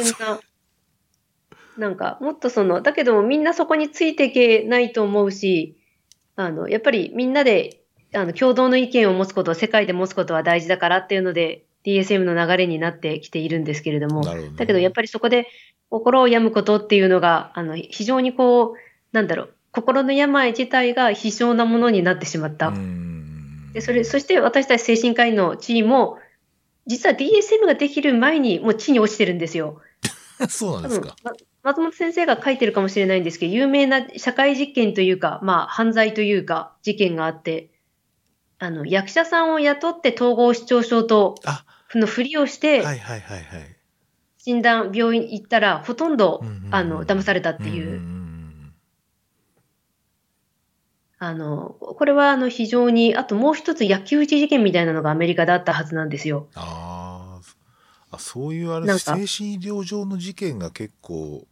な、なんか、もっとその、だけどもみんなそこについていけないと思うし、あの、やっぱりみんなで、あの、共同の意見を持つこと、世界で持つことは大事だからっていうので、DSM の流れになってきているんですけれども、どねだけどやっぱりそこで心を病むことっていうのが、あの、非常にこう、なんだろう、心の病自体が非常なものになってしまった。うんで、それ、そして私たち精神科医の地位も、実は DSM ができる前にもう地に落ちてるんですよ。[laughs] そうなんですか。ま松本先生が書いてるかもしれないんですけど、有名な社会実験というか、まあ、犯罪というか、事件があって、あの、役者さんを雇って統合失調症と、あ、のふりをして、はいはいはいはい。診断、病院行ったら、ほとんどうんうんう、んあの、騙されたっていう。んんあの、これは、あの、非常に、あともう一つ、野球打ち事件みたいなのがアメリカであったはずなんですよ。あーあ、そういうあれ、なんか精神医療上の事件が結構、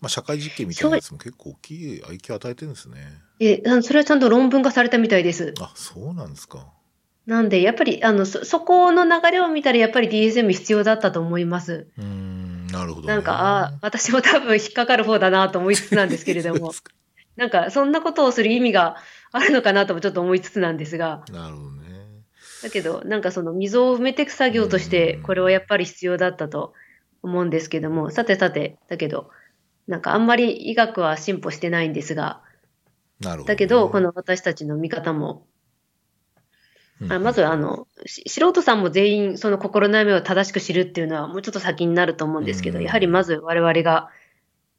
まあ社会実験みたいなやつも結構大きい影響を与えてるんですね。え、それはちゃんと論文化されたみたいです。あ、そうなんですか。なんで、やっぱり、あの、そ、そこの流れを見たら、やっぱり DSM 必要だったと思います。うーん、なるほど、ね。なんか、ああ、私も多分引っかかる方だなと思いつつなんですけれども、[laughs] なんか、そんなことをする意味があるのかなともちょっと思いつつなんですが、なるほどね。だけど、なんかその溝を埋めていく作業としてうん、これはやっぱり必要だったと思うんですけども、さてさて、だけど、なんかあんまり医学は進歩してないんですが、なるほど、ね。だけど、この私たちの見方も、うん、あまずはあの、し素人さんも全員その心の悩みを正しく知るっていうのはもうちょっと先になると思うんですけど、うん。やはりまず我々が、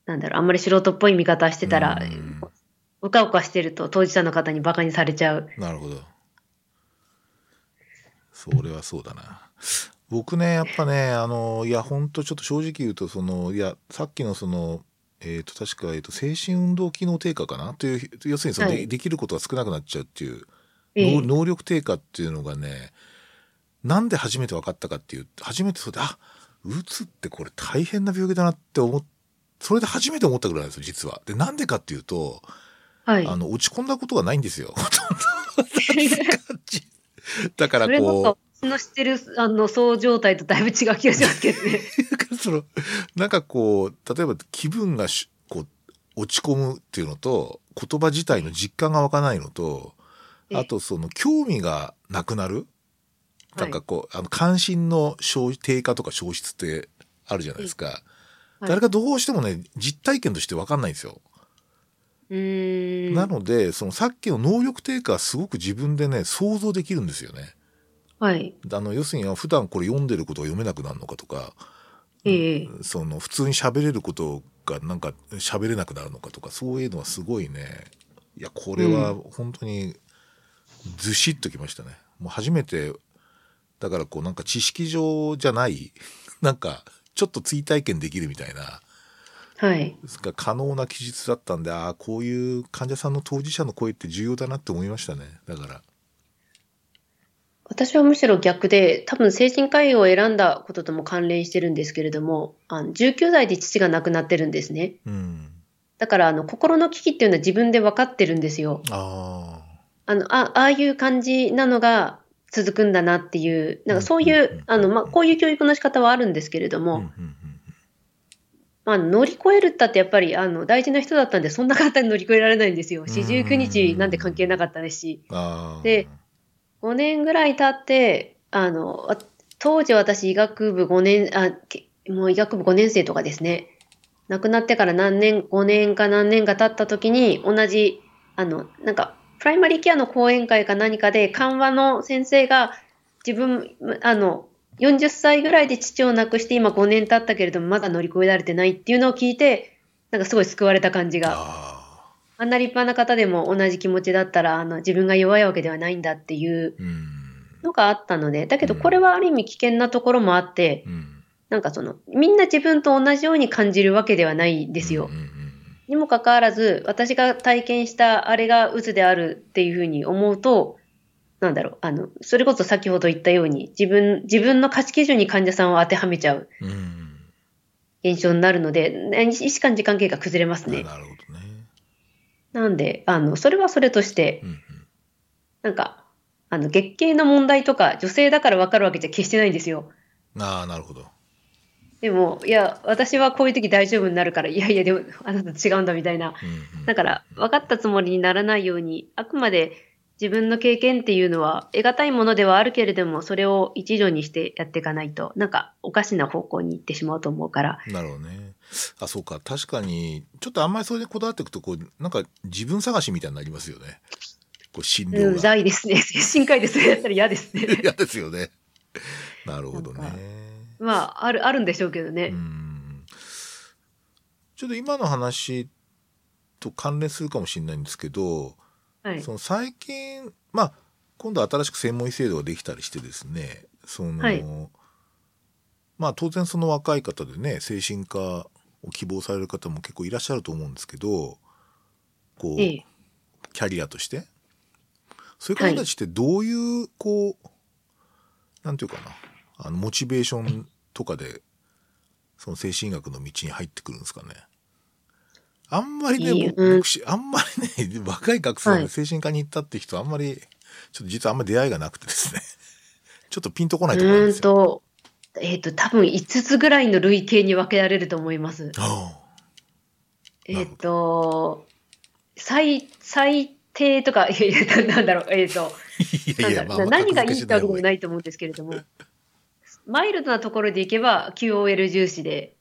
なんだろう、あんまり素人っぽい見方してたらうかうかしてると当事者の方に馬鹿にされちゃう。なるほど。それはそうだな。僕ね、やっぱね、あの、いや、ほんとちょっと正直言うと、その、いや、さっきのその、えっ、と、確か、えっ、と、精神運動機能低下かな？という、要するにその、ではいできることが少なくなっちゃうっていう、ええ能能力低下っていうのがね、なんで初めて分かったかっていう、初めてそうで、あ、うつってこれ大変な病気だなって思っ、それで初めて思ったぐらいなんですよ、実は。で、なんでかっていうと、はい。あの、落ち込んだことがないんですよ。[laughs] だからこ私の知ってるあのそう状態とだいぶ違う気がしますけどね。う、[laughs] その、なんかこう、例えば気分がしこう、落ち込むっていうのと、言葉自体の実感が湧かないのと、ええあとその興味がなくなるはいなんかこう、あの、関心の消低下とか消失ってあるじゃないですか。はい誰かどうしてもね、実体験として分かんないんですよ。なので、そのさっきの能力低下はすごく自分でね、想像できるんですよね。はい。あの、要するに普段これ読んでることが読めなくなるのかとか、ええその普通に喋れることがなんか喋れなくなるのかとか、そういうのはすごいね、いや、これは本当にずしっときましたね。もう初めて、だからこうなんか知識上じゃない、[laughs] なんかちょっと追体験できるみたいな、はい。が可能な記述だったんで、ああ、こういう患者さんの当事者の声って重要だなって思いましたね。だから。私はむしろ逆で、多分精神科医を選んだこととも関連してるんですけれども、あの19歳で父が亡くなってるんですね。うん。だから、あの、心の危機っていうのは自分で分かってるんですよ。ああの、あ、ああいう感じなのが続くんだなっていう、なんかそういうあの、まあ、こういう教育の仕方はあるんですけれどあ。も、まあ、乗り越えるったってやっぱりあの大事な人だったんで、そんな簡単に乗り越えられないんですよ。四十九日なんて関係なかったですし。で5年ぐらい経って、あの、わ当時私医学部5年、あ、けもう医学部5年生とかですね。亡くなってから何年、5年か何年か経った時に、同じ、あの、なんか、プライマリーケアの講演会か何かで、緩和の先生が、自分、あの、40歳ぐらいで父を亡くして、今5年経ったけれども、まだ乗り越えられてないっていうのを聞いて、なんかすごい救われた感じが。ああんな立派な方でも同じ気持ちだったら、あの、自分が弱いわけではないんだっていうのがあったので、だけどこれはある意味危険なところもあって、うん。なんかその、みんな自分と同じように感じるわけではないですよ。うん。うんにもかかわらず、私が体験したあれが渦であるっていうふうに思うと、なんだろう、あの、それこそ先ほど言ったように、自分、自分の価値基準に患者さんを当てはめちゃううんうん現象になるので、ね医師間時関係が崩れますね。なるほどね。なんで、あの、それはそれとして、うんうんなんか、あの、月経の問題とか、女性だから分かるわけじゃ決してないんですよ。ああ、なるほど。でも、いや、私はこういう時大丈夫になるから、いやいや、でも、あなた違うんだみたいな。うんうんだから、分かったつもりにならないように、あくまで自分の経験っていうのは、得難いものではあるけれども、それを一助にしてやっていかないと、なんか、おかしな方向に行ってしまうと思うから。なるほどね。あ、そうか。確かに、ちょっとあんまりそれにこだわっていくと、こう、なんか自分探しみたいになりますよね。こう、診うん、療が。ざいですね。精神科医でそれやったら嫌ですね。[laughs] 嫌ですよね。なるほどね。まあ、ある、あるんでしょうけどね。うんちょっと今の話と関連するかもしれないんですけど、はい。その最近、まあ、今度新しく専門医制度ができたりしてですね、その、はいまあ当然その若い方でね、精神科を希望される方も結構いらっしゃると思うんですけど、こう、ええ。キャリアとして、そういう方たちってどういう、こう、なんていうかな、あの、モチベーションとかで、その精神医学の道に入ってくるんですかね。あんまりね、僕あんまりね、[laughs] 若い学生はいで精神科に行ったって人、あんまり、ちょっと実はあんまり出会いがなくてですね。[laughs] ちょっとピンとこなういところなんーんですよ。と、えっ、と、多分5つぐらいの類型に分けられると思います。あえっ、と、最、最低とか、いやいや、なんだろう、えっ、と、あ [laughs] いやいや、まあ、何がいいってわけでもい。ないと思うんですけれども、マイルドなところでいけば QOL 重視で、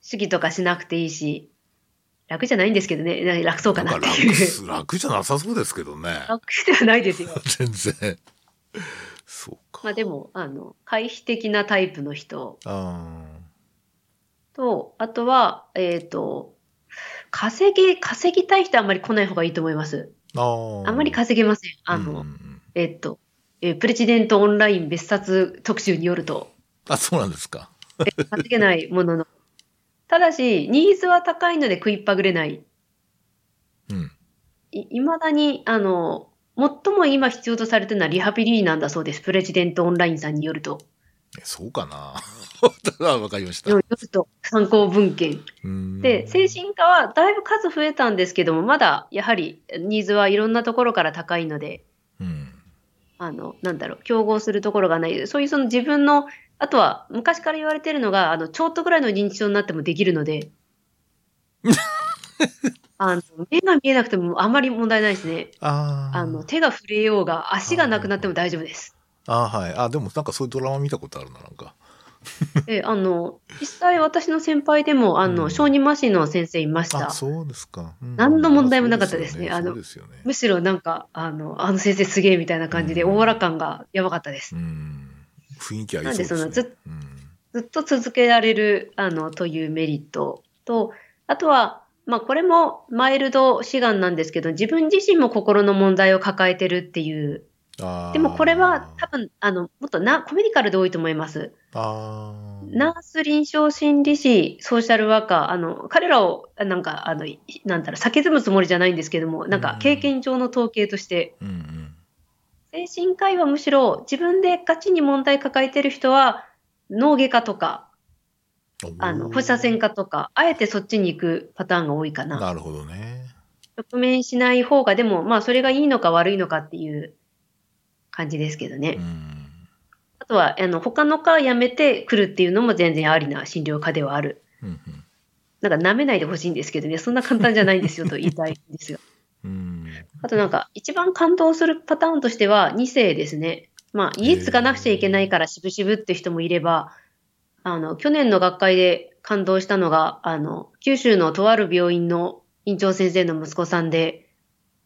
主義とかしなくていいし、楽じゃないんですけどね、な楽そうかなっていう。楽、楽じゃなさそうですけどね。楽ではないですよ。[laughs] 全然。そうか。まあでも、あの、回避的なタイプの人あと、あとは、えっ、と、稼ぎ、稼ぎたい人はあんまり来ない方がいいと思います。あ。ああ。あんまり稼げません。あの、うんえっ、と、えープレジデントオンライン別冊特集によると、あ、そうなんですか。え稼げないものの。ただし、ニーズは高いので食いっぱぐれない。うん。い、いまだに、あの、最も今必要とされてるのはリハビリなんだそうです。プレジデントオンラインさんによると。えそうかな。[laughs] わかりました。よると、参考文献。うんで、精神科はだいぶ数増えたんですけども、まだやはりニーズはいろんなところから高いので、うん。あの、なんだろう、競合するところがない。そういうその自分の、あとは昔から言われてるのが、あの、ちょっとぐらいの認知症になってもできるので、[laughs] あの、目が見えなくてもあんまり問題ないですね。ああ。あの、手が触れようが、足がなくなっても大丈夫です。あーはい。あ、でもなんかそういうドラマ見たことあるな、なんか。[laughs] え、あの、実際私の先輩でも、あの、うん小児麻痺の先生いましたあ、。そうですか。うん何の問題もなかったですねあの。むしろなんか、あの、あの先生すげえみたいな感じで、うんオーラ感がやばかったです。うん。雰囲気ありそうですね。なんでそのずうんずっと続けられる、あの、というメリットと、あとは、まあ、これもマイルド志願なんですけど、自分自身も心の問題を抱えてるっていう。でもこれは多分、あの、もっとな、コミュニカルで多いと思います。あーナース臨床心理士、ソーシャルワーカー、あの、彼らを、なんか、あの、いなんだろう、避けずむつもりじゃないんですけども、なんか、経験上の統計として、うんうん。精神科医はむしろ自分でガチに問題抱えてる人は、脳外科とか、あの、放射線科とか、あえてそっちに行くパターンが多いかな。なるほどね。直面しない方が、でも、まあ、それがいいのか悪いのかっていう感じですけどね。うん。あとは、あの、他の科辞めて来るっていうのも全然ありな診療科ではある。うんうん。なんか舐めないでほしいんですけどね、そんな簡単じゃないんですよと言いたいんですよ。[laughs] うん。あとなんか、一番感動するパターンとしては、2世ですね。まあ、家継がなくちゃいけないから渋々って人もいれば、あの、去年の学会で感動したのが、あの、九州のとある病院の院長先生の息子さんで、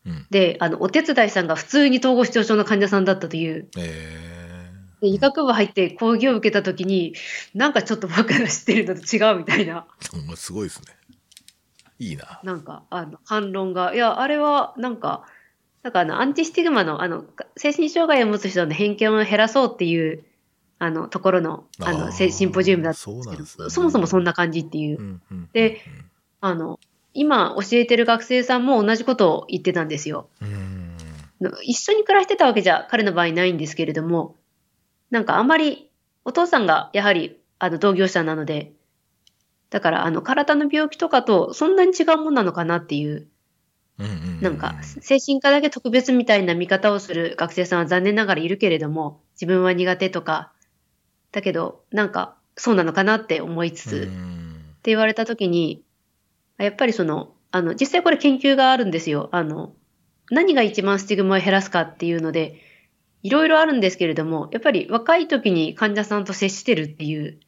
うん。で、あの、お手伝いさんが普通に統合失調症の患者さんだったという、えで医学部入って講義を受けたときに、なんかちょっと僕が知ってるのと違うみたいな、すごいですね。いいな。なんか、あの、反論が、いや、あれは、なんか、なんかあの、アンチスティグマの、あの、精神障害を持つ人の偏見を減らそうっていう、あの、ところの、あの、せシンポジウムだったんですねそもそもそんな感じっていうう。んうん。で、あの、今教えてる学生さんも同じことを言ってたんですよ。一緒に暮らしてたわけじゃ彼の場合ないんですけれども、なんかあまりお父さんがやはりあの同業者なので、だからあの体の病気とかとそんなに違うもんなのかなっていう。なんか精神科だけ特別みたいな見方をする学生さんは残念ながらいるけれども、自分は苦手とか、だけどなんかそうなのかなって思いつつ、うん。って言われたときに、やっぱりその、あの、実際これ研究があるんですよ。あの、何が一番スティグマを減らすかっていうので、いろいろあるんですけれども、やっぱり若い時に患者さんと接してるっていう、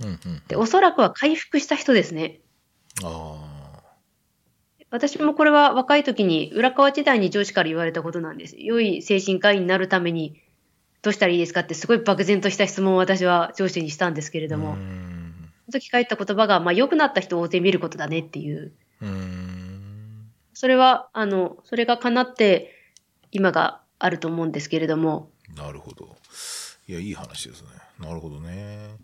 うんうん。で、おそらくは回復した人ですね。あ私もこれは若い時に浦川時代に上司から言われたことなんです。良い精神科医になるためにどうしたらいいですかってすごい漠然とした質問を私は上司にしたんですけれあ。ども、うん。その時返った言葉が、まあ良くなった人を大勢見ることだねっていううん。それは、あの、それが叶って、今があると思うんですけれども、なるほど。いや、いい話ですね。なるほどね。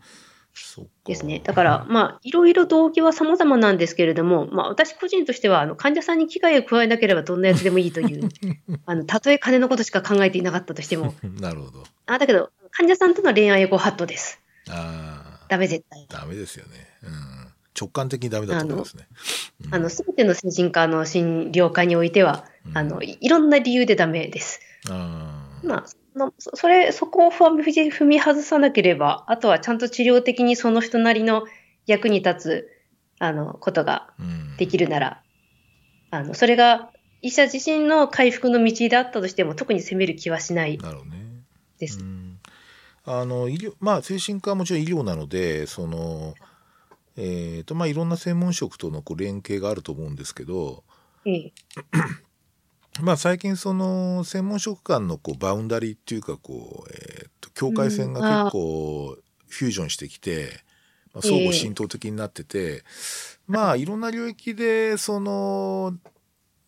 ですね。だから、[laughs] まあ、いろいろ動機は様々なんですけれども、まあ、私個人としては、あの、患者さんに危害を加えなければどんなやつでもいいという、[laughs] あの、たとえ金のことしか考えていなかったとしても、なるほど。あ、だけど、患者さんとの恋愛はご法度です。ああ。ダメ絶対。ダメですよね。うん。直感的にダメだと思いますね。うんあの、すべての精神科の診療科においては、うんあの、いいろんな理由でダメです。まあ、そのそそれ、そこを踏み踏み外さなければ、あとはちゃんと治療的にその人なりの役に立つ、あの、ことがうん。できるなら、あの、それが医者自身の回復の道であったとしても、特に責める気はしないなるほどね。です。うんあの医療まあ精神科はもちろん医療なのでそのえーとまあいろんな専門職とのこう連携があると思うんですけどええ、まあ最近その専門職間のこうバウンダリーっていうかこう、えー、と境界線が結構フュージョンしてきて、まあ、相互浸透的になってて、まあいろんな領域でその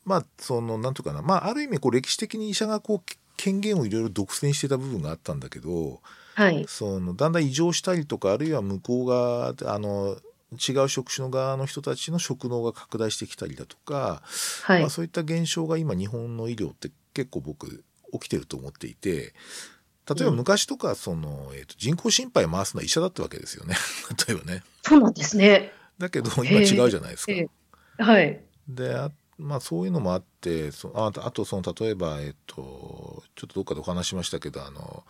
まあそのなんとかなまあある意味こう歴史的に医者がこう権限をいろいろ独占してた部分があったんだけどはい。そのだんだん異常したりとかあるいは向こう側あの違う職種の側の人たちの職能が拡大してきたりだとか、はいまあ、。そういった現象が今日本の医療って結構僕起きてると思っていて例えばうん昔とかその、えーと人工心肺回すのは医者だったわけですよね [laughs] 例えばね。そうなんですね。だけど今違うじゃないですか。ええはい。であまあそういうのもあってそああとその例えばえっ、とちょっとどっかでお話ししましたけどあの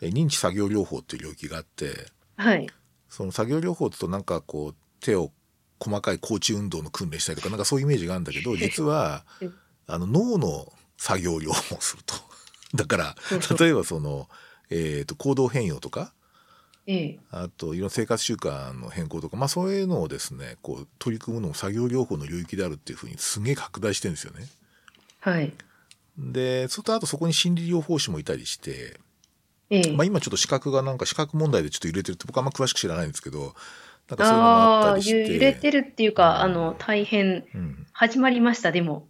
え認知作業療法っていう領域があってはい。その作業療法って言うとなんかこう手を細かい高知運動の訓練したりとかなんかそういうイメージがあるんだけど実はうんあの脳の作業療法をすると。[laughs] だから例えばその、えー、と行動変容とかええ。あといろんな生活習慣の変更とか、まあ、そういうのをですねこう取り組むのも作業療法の領域であるっていうふうにすげえ拡大してるんですよね。はい。でそれとあとそこに心理療法士もいたりして、ええ。まあ、今ちょっと資格がなんか資格問題でちょっと揺れてるって僕はあんま詳しく知らないんですけどなんかそういうのがあったああ、りして揺れてるっていうか、あの、大変、うん、始まりました、でも。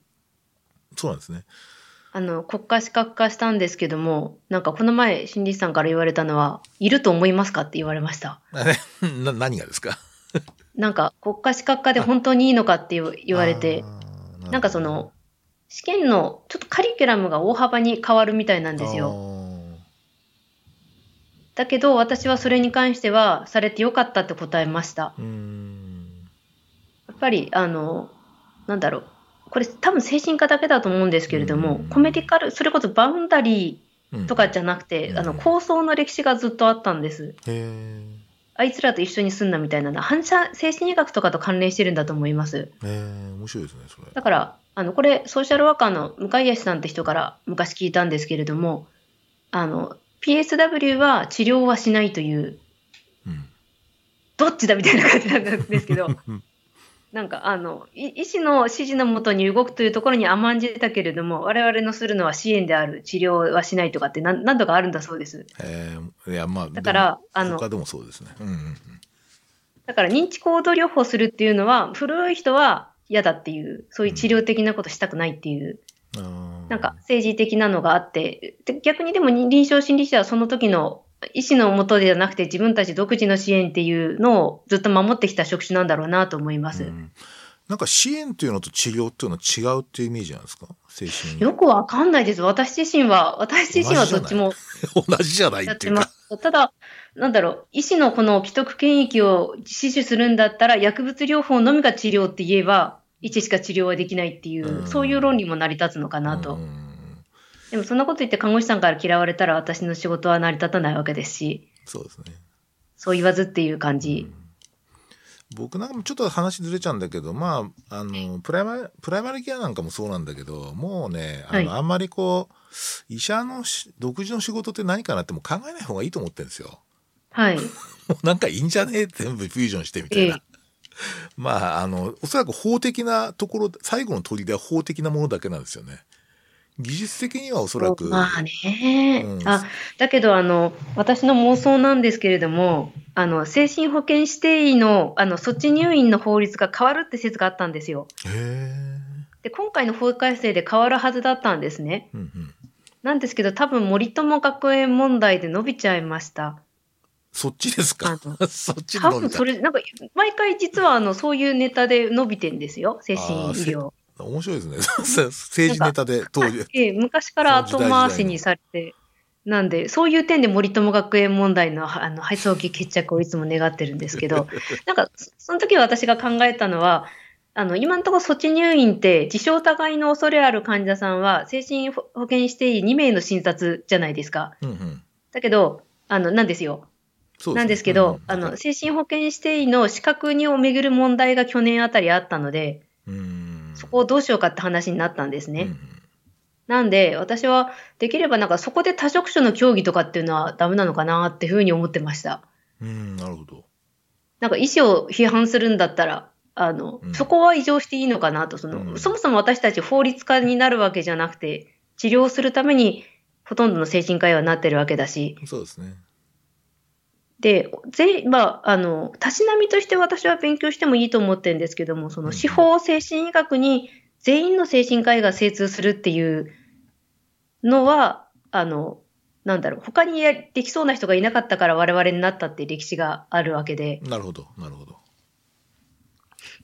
そうなんですね。あの、国家資格化したんですけども、なんかこの前、心理師さんから言われたのは、いると思いますかって言われました。[laughs] な何がですか？なんか国家資格化で本当にいいのかって言われて、なんかその、試験のちょっとカリキュラムが大幅に変わるみたいなんですよ。よ。だけど私はそれに関してはされてよかったって答えました。やっぱり、あの、なんだろう。これ多分精神科だけだと思うんですけれどもうん、コメディカル、それこそバウンダリうんーとかじゃなくて、うんあの、構想の歴史がずっとあったんです。あいつらと一緒に住んだみたいな反射精神医学とかと関連してるんだと思います。えー、面白いですね、それ。だから、あの、これ、ソーシャルワーカーの向井康さんって人から昔聞いたんですけれども、あの、PSW は治療はしないという、うん。どっちだみたいな感じなんですけど、う [laughs] んなんか、あの、い医師の指示のもとに動くというところに甘んじたけれども、我々のするのは支援である、治療はしないとかって何何度かあるんだそうです。えー、いや、まあ、だからあの他でもそうですね。うんうんだから認知行動療法するっていうのは、古い人は嫌だっていう、そういう治療的なことしたくないっていう、うん。なんか政治的なのがあって、で逆にでも臨床心理士はその時の医師のもとではなくて自分たち独自の支援っていうのをずっと守ってきた職種なんだろうなと思います。うんなんか支援っていうのと治療っていうのは違うっていうイメージなんですか？精神よくわかんないです。私自身は、私自身はどっちも同じじゃないやっいうか。って。ただ、なんだろう、医師のこの既得権益を死守するんだったら、薬物療法のみが治療って言えば、医師しか治療はできないっていうう、んそういう論理も成り立つのかなと。うんでもそんなこと言って看護師さんから嫌われたら私の仕事は成り立たないわけですし、そうですね。そう言わずっていう感じ。僕なんかもちょっと話ずれちゃうんだけど、まあ、あの、プライマプライマリケアなんかもそうなんだけど、もうね、あの、はいあんまりこう、医者のし独自の仕事って何かなっても考えない方がいいと思ってるんですよ。はい。[laughs] もうなんかいいんじゃねえ全部フュージョンしてみたいな。え [laughs] まあ、あの、おそらく法的なところ、最後の砦は法的なものだけなんですよね。技術的にはおそらく、まあね、うんあ、だけどあの、私の妄想なんですけれども、あの、精神保健指定医の、あの、措置入院の法律が変わるって説があったんですよ。で、今回の法改正で変わるはずだったんですね。うんうん。なんですけど、多分森友学園問題で伸びちゃいました。そっちですか？あ [laughs] そっち多の分それ、なんか、毎回実はあの、そういうネタで伸びてんですよ、精神医療。面白いですね。[laughs] 政治ネタで当時。ええ、昔から後回しにされて、なんで、そういう点で森友学園問題のあの配送機決着をいつも願ってるんですけど、[laughs] なんか、そその時私が考えたのは、あの、今のところ措置入院って、自傷疑いの恐れある患者さんは、精神保健指定医2名の診察じゃないですか。うんうん。だけど、あの、なんですよ。なんですけど、うんあの、精神保健指定医の資格にをめぐる問題が去年あたりあったので、うん。そこをどうしようかって話になったんですね。なんで、私はできればなんかそこで多職種の協議とかっていうのはダメなのかなっていうふうに思ってました。うん、なるほど。なんか医師を批判するんだったら、あの、うんそこは異常していいのかなと、その、うんそもそも私たち法律家になるわけじゃなくて、治療するためにほとんどの精神科医はなってるわけだし、そうですね。で、ぜまあ、あの、たしなみとして私は勉強してもいいと思ってるんですけども、そのうん司法精神医学に全員の精神科医が精通するっていうのは、あの、なんだろう、他にやできそうな人がいなかったから我々になったっていう歴史があるわけで、なるほど、なるほど。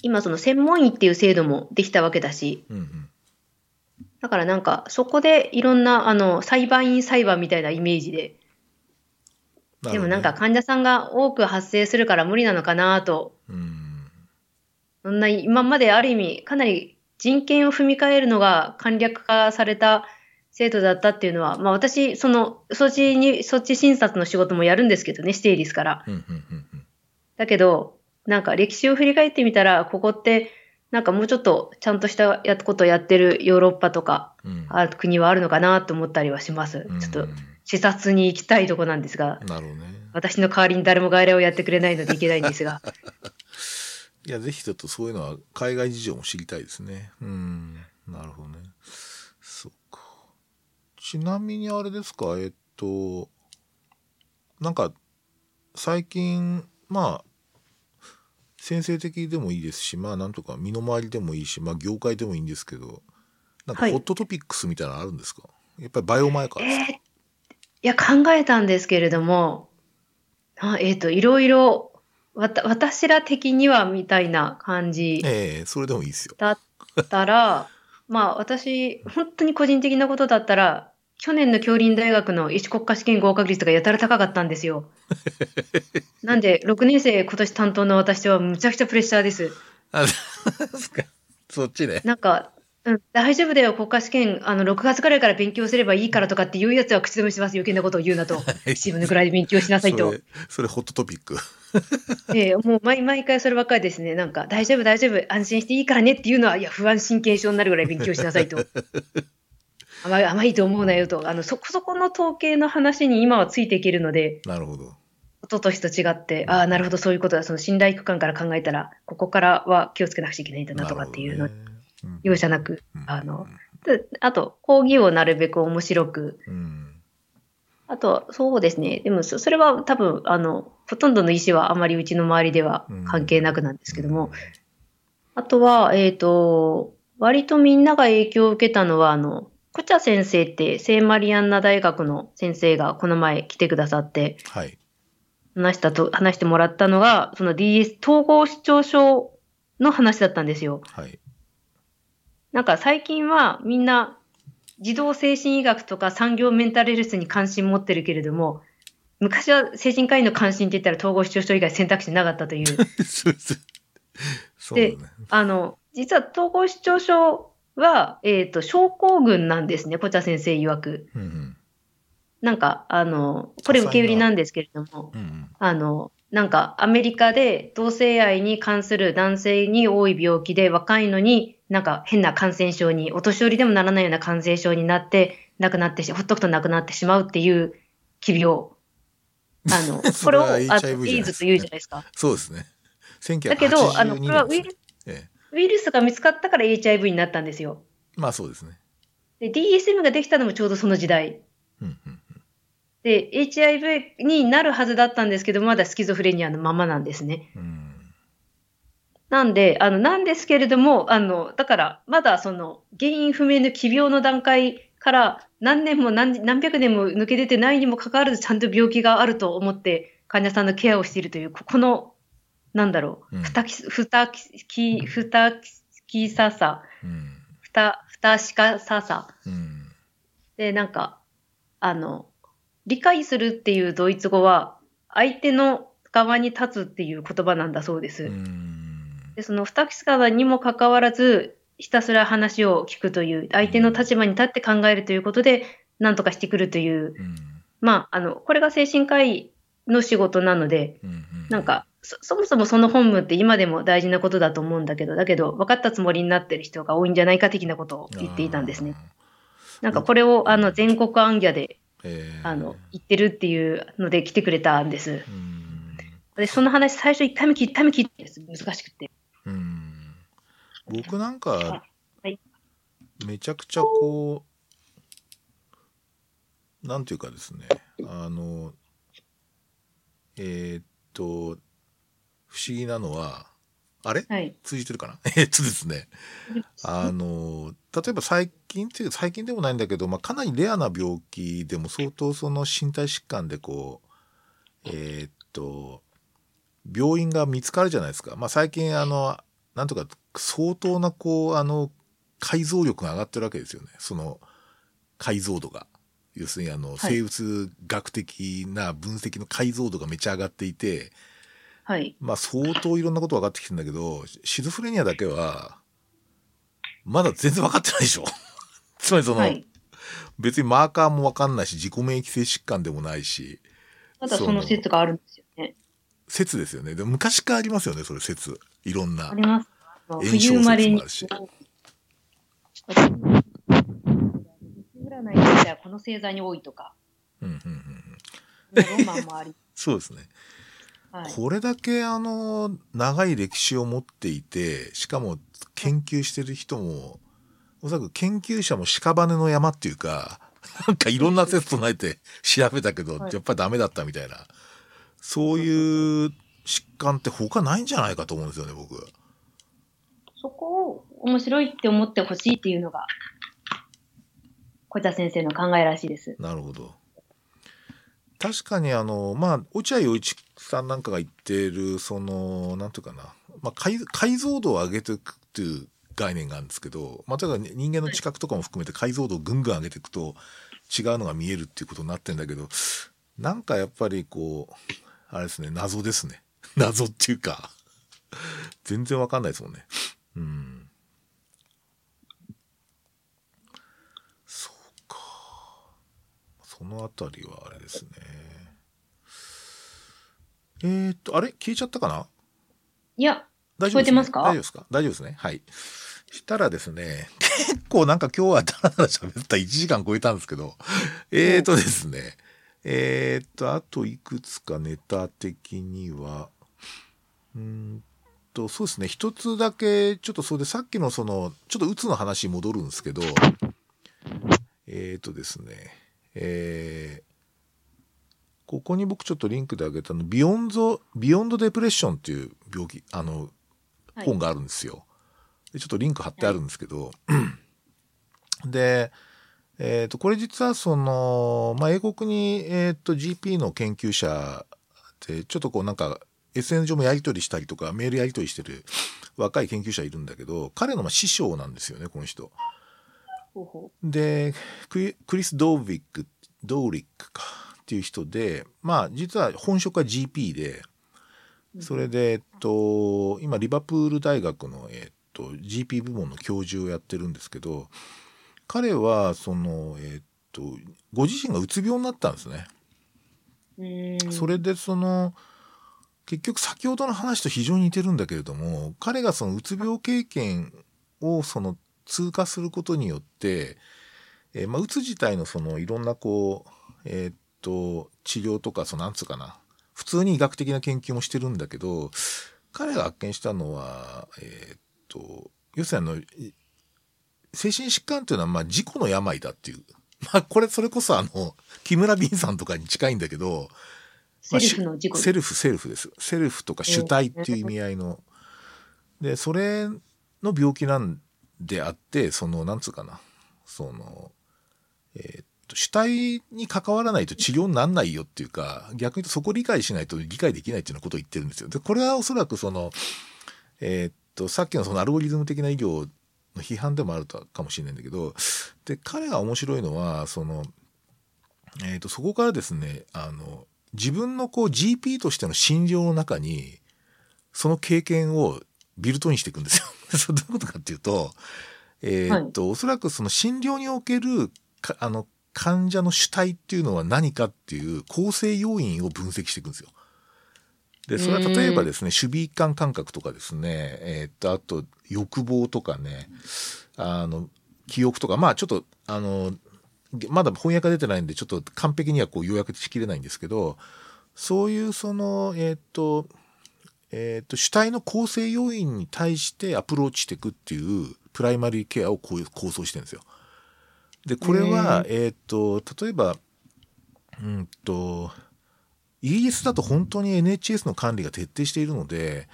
今その専門医っていう制度もできたわけだし、うんうん。だからなんかそこでいろんなあの裁判員裁判みたいなイメージで、でもなんか、患者さんが多く発生するから無理なのかなとうん。そんな今まである意味かなり人権を踏み替えるのが簡略化された制度だったっていうのは、まあ私、その措置に、措置診察の仕事もやるんですけどね、指定ですから。だけど、なんか歴史を振り返ってみたら、ここって、なんかもうちょっとちゃんとしたやことをやってるヨーロッパとか、うん国はあるのかなと思ったりはします。うんちょっと視察に行きたいとこなんですが、なるほどね。私の代わりに誰も外来をやってくれないので行けないんですが。[laughs] いや、ぜひちょっとそういうのは海外事情も知りたいですね。うん。なるほどね。そっか。ちなみにあれですか、えっと、なんか、最近、まあ、先生的でもいいですし、まあ、なんとか身の回りでもいいし、まあ、業界でもいいんですけど、なんかはいホットトピックスみたいなのあるんですか、やっぱりバイオマーカーですか、えーいや、考えたんですけれども、あえっ、と、いろいろ、わた、私ら的にはみたいな感じええそれでもいいですよ。だったら、まあ私、本当に個人的なことだったら、去年の京林大学の医師国家試験合格率がやたら高かったんですよ。[laughs] なんで、6年生今年担当の私はむちゃくちゃプレッシャーです。あ、そうですか。そっちね。なんか、うん、大丈夫だよ、国家試験、あの、6月ぐらいから勉強すればいいからとかっていうやつは口止めします。余計なことを言うなと。自分のくらいで勉強しなさいと。それ、それホットトピック。[laughs] ええもう毎毎回そればっかりですね。なんか、大丈夫、大丈夫、安心していいからねっていうのは、いや、不安神経症になるぐらい勉強しなさいと。[laughs] 甘い、甘いと思うなよと。あの、そこそこの統計の話に今はついていけるので、なるほど。一昨年と違って、ああ、なるほど、そういうことだ。その信頼区間から考えたら、ここからは気をつけなくちゃいけないんだなとかっていうの、容赦なく、うんあの、であと、講義をなるべく面白く、うん。あと、そうですね。でも、そそれは多分、あの、ほとんどの医師はあまりうちの周りでは関係なくなんですけども、あとは、えっ、と、割とみんなが影響を受けたのは、あの、コチャ先生って聖マリアンナ大学の先生がこの前来てくださって、はい。話したと、話してもらったのが、その DS、統合失調症の話だったんですよ。はい。なんか最近はみんな児童精神医学とか産業メンタルヘルスに関心持ってるけれども、昔は精神科医の関心って言ったら統合失調症以外選択肢なかったという。[laughs] そうそうそうだね。あの、実は統合失調症は、えっ、と、症候群なんですね、コチャ先生曰く。うんうん。なんか、あの、これ受け売りなんですけれども、うんうん。あの、なんかアメリカで同性愛に関する男性に多い病気で若いのになんか変な感染症に、お年寄りでもならないような感染症になって、亡くなってし、ほっとくと亡くなってしまうっていう奇病。あの、[laughs] これを、あイズと言うじゃないですか。そうですね。だけど、あの、これはウイルルス、ええ、ウイルスが見つかったから HIV になったんですよ。まあそうですね。で、DSM ができたのもちょうどその時代。うんうんで、HIV になるはずだったんですけど、まだスキゾフレニアのままなんですね。うん。なんで、あの、なんですけれども、あの、だから、まだその、原因不明の奇病の段階から何年も何何百年も抜け出てないにもかかわらず、ちゃんと病気があると思って、患者さんのケアをしているという、ここの、なんだろう、うんふたき、ふたき、ふたきささ、うん。ふた、ふたしかささ。うん。で、なんか、あの、理解するっていうドイツ語は、相手の側に立つっていう言葉なんだそうです。うん。で、その二口側にもかかわらず、ひたすら話を聞くという、相手の立場に立って考えるということで、何とかしてくるという、うん。まあ、あの、これが精神科医の仕事なので、うん。なんか、そそもそもその本務って今でも大事なことだと思うんだけど、だけど、分かったつもりになってる人が多いんじゃないか的なことを言っていたんですね。なんかこれを、あの、全国暗ギャで、ええあの、言ってるっていうので来てくれたんです。うん。で、その話最初一回目聞い一回目聞いて、難しくて。うん。僕なんか、はいめちゃくちゃこう、なんていうかですね、あの、えーっと、不思議なのは、あれ？はい。通じてるかな？[laughs] えっとですね、あの、例えば最近っていう最近でもないんだけど、まあ、かなりレアな病気でも相当その身体疾患でこう、えーっと、病院が見つかるじゃないですか。まあ、最近あの、なんとか相当なこう、あの、解像力が上がってるわけですよね。その解像度が。要するにあの、はい生物学的な分析の解像度がめっちゃ上がっていて、はい。まあ相当いろんなこと分かってきてんだけど、シゾフレニアだけは、まだ全然分かってないでしょ。[laughs] つまりその、はい。別にマーカーも分かんないし、自己免疫性疾患でもないし、まだその説があるんですよね。説ですよね。でも昔からありますよね、それ説。いろんなあ。ります。あの炎症冬生まれに。説も占いとしてはこの星座に多いとか、うんうんうんうん。ロマンもあり。[laughs] そうですね。はい。これだけあの、長い歴史を持っていて、しかも研究してる人も、おそらく研究者も屍の山っていうか、[laughs] なんかいろんな説唱えて [laughs] 調べたけど、はいやっぱりダメだったみたいな。そういう疾患って他ないんじゃないかと思うんですよね、僕。そこを面白いって思ってほしいっていうのが、小田先生の考えらしいです。なるほど。確かにあの、まあ、落合陽一さんなんかが言ってる、その、なんていうかな、まあ、解解像度を上げていくっていう概念があるんですけど、まあ、例えば人間の知覚とかも含めて解像度をぐんぐん上げていくと違うのが見えるっていうことになってんだけど、なんかやっぱりこう、あれですね、謎ですね。[laughs] 謎っていうか、全然わかんないですもんね。うん。そのあたりはあれですね。えー、っと、あれ？消えちゃったかな？いや、大丈夫です、ね、聞こえてますか？大丈夫ですか？大丈夫ですね。はい。したらですね、結構なんか今日はダラダラ喋った。1時間超えたんですけど、えーとですね、えーと、あといくつかネタ的には、うーんと、そうですね、一つだけ、ちょっとそれでさっきのその、ちょっと鬱の話に戻るんですけど、えーとですね、えーここに僕ちょっとリンクであげたの、 Beyond、Beyond Depression っていう病気、あの、はい本があるんですよ。でちょっとリンク貼ってあるんですけど、で、えっ、と、これ実はその、まあ、英国に、えっ、と、GP の研究者で、ちょっとこうなんか、SN 上もやり取りしたりとか、メールやり取りしてる若い研究者いるんだけど、彼のまあ師匠なんですよね、この人。で、クリス・ドーヴィック、ドーリックか。っていう人で、まあ実は本職は GP で、それで、えっと、今リバプール大学の、えっと、GP 部門の教授をやってるんですけど、彼は、その、えっと、ご自身がうつ病になったんですね。それでその結局先ほどの話と非常に似てるんだけれども彼がそのうつ病経験をその通過することによって、えーまあ、うつ自体のそのいろんなこうえーっと治療とかそのなんつうかな普通に医学的な研究もしてるんだけど彼が発見したのはえーっと要するにあのい精神疾患っていうのはまあ自己の病だっていう [laughs] まあこれそれこそあの木村敏さんとかに近いんだけどセルフの。セルフ、セルフです。セルフとか主体っていう意味合いの。で、それの病気なんであって、その、なんつうかな。その、えーっと、主体に関わらないと治療になんないよっていうか、逆に言うとそこ理解しないと理解できないっていうようなことを言ってるんですよ。で、これはおそらくその、えーっと、さっきのそのアルゴリズム的な医療の批判でもあるとかもしれないんだけど、で、彼が面白いのは、その、えーっと、そこからですね、あの、自分のこう GP としての診療の中に、その経験をビルトインしていくんですよ。[laughs] それどういうことかっていうと、えーっと、おそらくその診療におけるかあの患者の主体っていうのは何かっていう構成要因を分析していくんですよ。で、それは例えばですね、守備一貫感覚とかですね、えーっと、あと欲望とかね、あの、記憶とか、まあちょっと、あの、まだ翻訳が出てないんで、ちょっと完璧にはこう要約しきれないんですけど、そういうその、えーっと、えーっと、主体の構成要因に対してアプローチしていくっていうプライマリーケアをこういう構想してるんですよ。で、これは、えーっと、例えば、うんと、イギリスだと本当に NHS の管理が徹底しているので、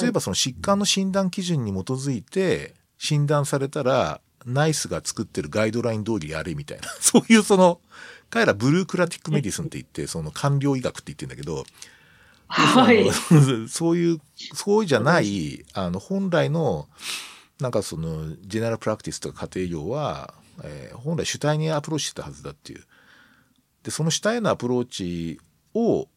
例えばその疾患の診断基準に基づいて診断されたら、ナイスが作ってるガイドライン通りやれみたいな、[laughs] そういうその、彼ら bureaucratic medicine って言って、その官僚医学って言ってるんだけど、はい。[laughs] そういう、そうじゃない、あの、本来の、なんかその、 general practice とか家庭医療は、えー本来主体にアプローチしてたはずだっていう。で、その主体へのアプローチを、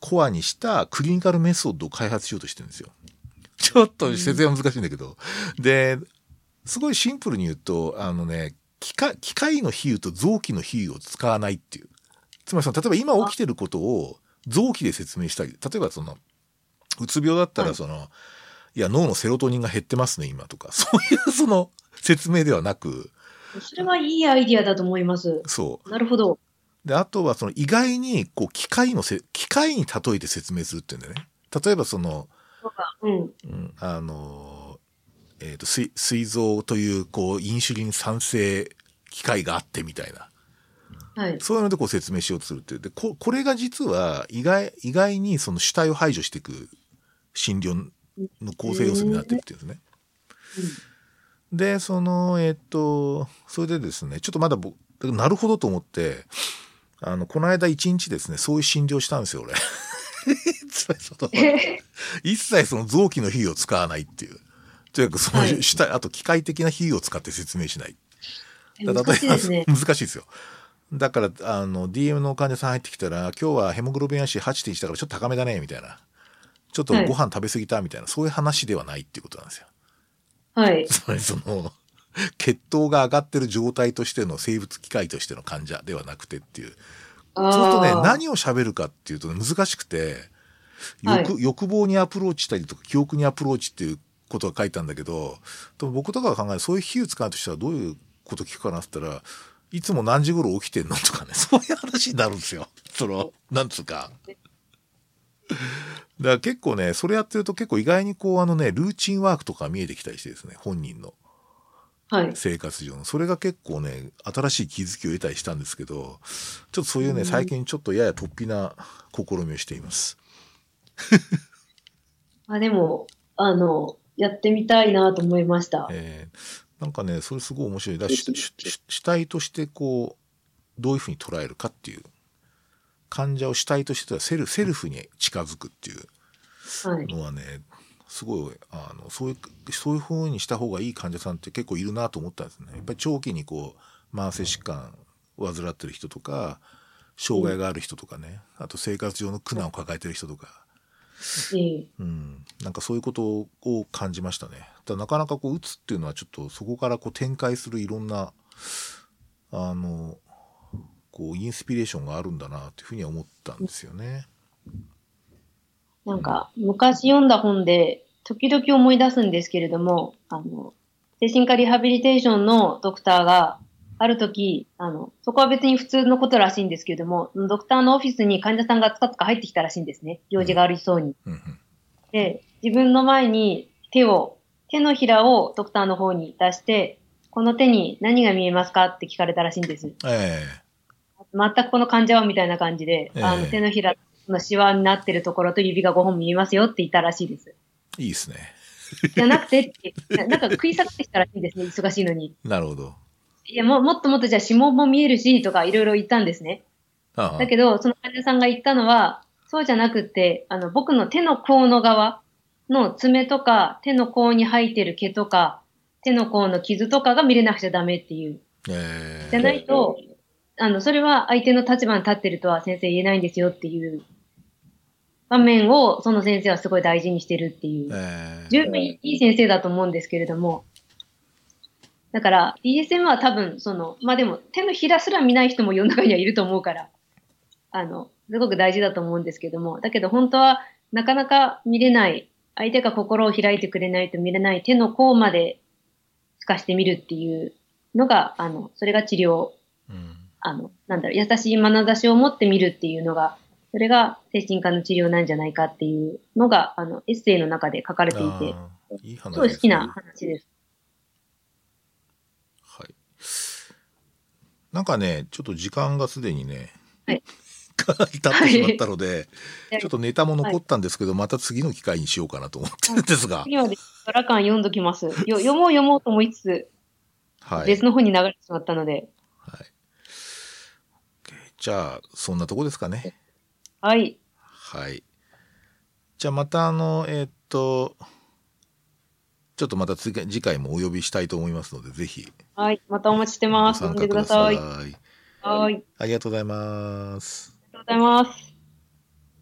コアにした clinical method を開発しようとしてるんですよ。[laughs] ちょっと説明は難しいんだけど。で、すごいシンプルに言うと、あのね、機械機械の比喩と臓器の比喩を使わないっていう。つまりその、例えば今起きてることを臓器で説明したり、例えばその、うつ病だったらその、い、や、脳のセロトニンが減ってますね、今とか、[laughs] そういうその説明ではなく、それはいいアイディアだと思います。そう。なるほど。で、あとはその意外に、こう、機械のせ、機械に例えて説明するっていうんだよね。例えばその、うん。うん、あの、えっ、と、すい膵臓という、こう、インシュリン産生機械があってみたいな。はい。そういうのでこう説明しようとするっていう。で、ここれが実は意外、意外にその主体を排除していく診療の構成要素になっていくっていうんですね。で、その、えっ、と、それでですね、ちょっとまだ僕、なるほどと思って、あの、この間一日ですね、そういう診療したんですよ、俺。[laughs] 一切その臓器の比喩を使わないっていう。とにかくそのはい主体、あと機械的な比喩を使って説明しない。だ難しいですね。難しいですよ。だから、あの、DM の患者さん入ってきたら、今日はヘモグロビン足8.1だからちょっと高めだね、みたいな。ちょっとご飯食べ過ぎた、みたいな、そういう話ではないっていうことなんですよ。はい。[laughs] つまりその、血糖が上がってる状態としての生物機械としての患者ではなくてっていう。あーそうするとね、何を喋るかっていうと、ね、難しくて、欲,、は欲望にアプローチしたりとか、記憶にアプローチっていうことが書いたんだけど、でも僕とかが考えるそういう比喩使うとしたらどういうこと聞くかなって言ったら、いつも何時頃起きてんのとかね、[laughs] そういう話になるんですよ。その、なんつうか。だから結構ね、それやってると結構意外にこうあのね、ルーチンワークとか見えてきたりしてですね、本人の。はい。生活上のそれが結構ね新しい気づきを得たりしたんですけどちょっとそういうね、うん最近ちょっとやや突飛な試みをしていますあ、でも、あの、やってみたいなと思いました。えーなんかねそれすごい面白いだから主体としてこうどういうふうに捉えるかっていう患者を主体としてセルセルフに近づくっていうはい。のはねすごいあのそういうそういうふうにした方がいい患者さんって結構いるなと思ったんですね。やっぱり長期にこう慢性疾患を患ってる人とか障害がある人とかね、あと生活上の苦難を抱えてる人とか、ええうん、なんかそういうことを感じましたね。だなかなかこう打つっていうのはちょっとそこからこう展開するいろんなあのこうインスピレーションがあるんだなというふうには思ったんですよね。なんか、昔読んだ本で、時々思い出すんですけれども、あの、精神科リハビリテーションのドクターが、ある時、あの、そこは別に普通のことらしいんですけれども、ドクターのオフィスに患者さんがつかつか入ってきたらしいんですね。用事がありそうに。うんうんで、自分の前に手を、手のひらをドクターの方に出して、この手に何が見えますかって聞かれたらしいんです。え全くこの患者はみたいな感じで、あええの手のひらのシワになってるところと指が5本見えますよって言ったらしいです。えいいですね。じゃなくてって、ななんか食い下がってきたらしいんですね、忙しいのに。[laughs] なるほど。いや、ももっともっとじゃあ指紋も見えるし、とかいろいろ言ったんですね。ああだけど、その患者さんが言ったのは、そうじゃなくって、あの、僕の手の甲の側の爪とか、手の甲に生えてる毛とか、手の甲の傷とかが見れなくちゃダメっていう。ええじゃないと、あの、それは相手の立場に立ってるとは先生言えないんですよっていう場面を、その先生はすごい大事にしてるっていう。ええ十分いい先生だと思うんですけれども、だから DSM は多分、その、まあでも手のひらすら見ない人も世の中にはいると思うから、あの、すごく大事だと思うんですけども、だけど本当はなかなか見れない、相手が心を開いてくれないと見れない手の甲まで透かしてみるっていうのが、あの、それが治療、うん。あの、なんだろう、優しい眼差しを持って見るっていうのが、それが精神科の治療なんじゃないかっていうのが、あの、エッセイの中で書かれていて、いい話すごい好きな話です。はい。なんかね、ちょっと時間がすでにね、はいかなり経ってしまったので、はいちょっとネタも残ったんですけど、また次の機会にしようかなと思ってるんですが、次までドラ感読んどきます。よ読もう読もうと思いつつ、はい。別の方に流れてしまったので。はい、じゃあ、そんなとこですかね。はい。はい。じゃあまたあの、えーっと、ちょっとまた次次回もお呼びしたいと思いますので、ぜひはい。またお待ちしてます。ご参加ください。はい。ありありがとうございます。がとうございます。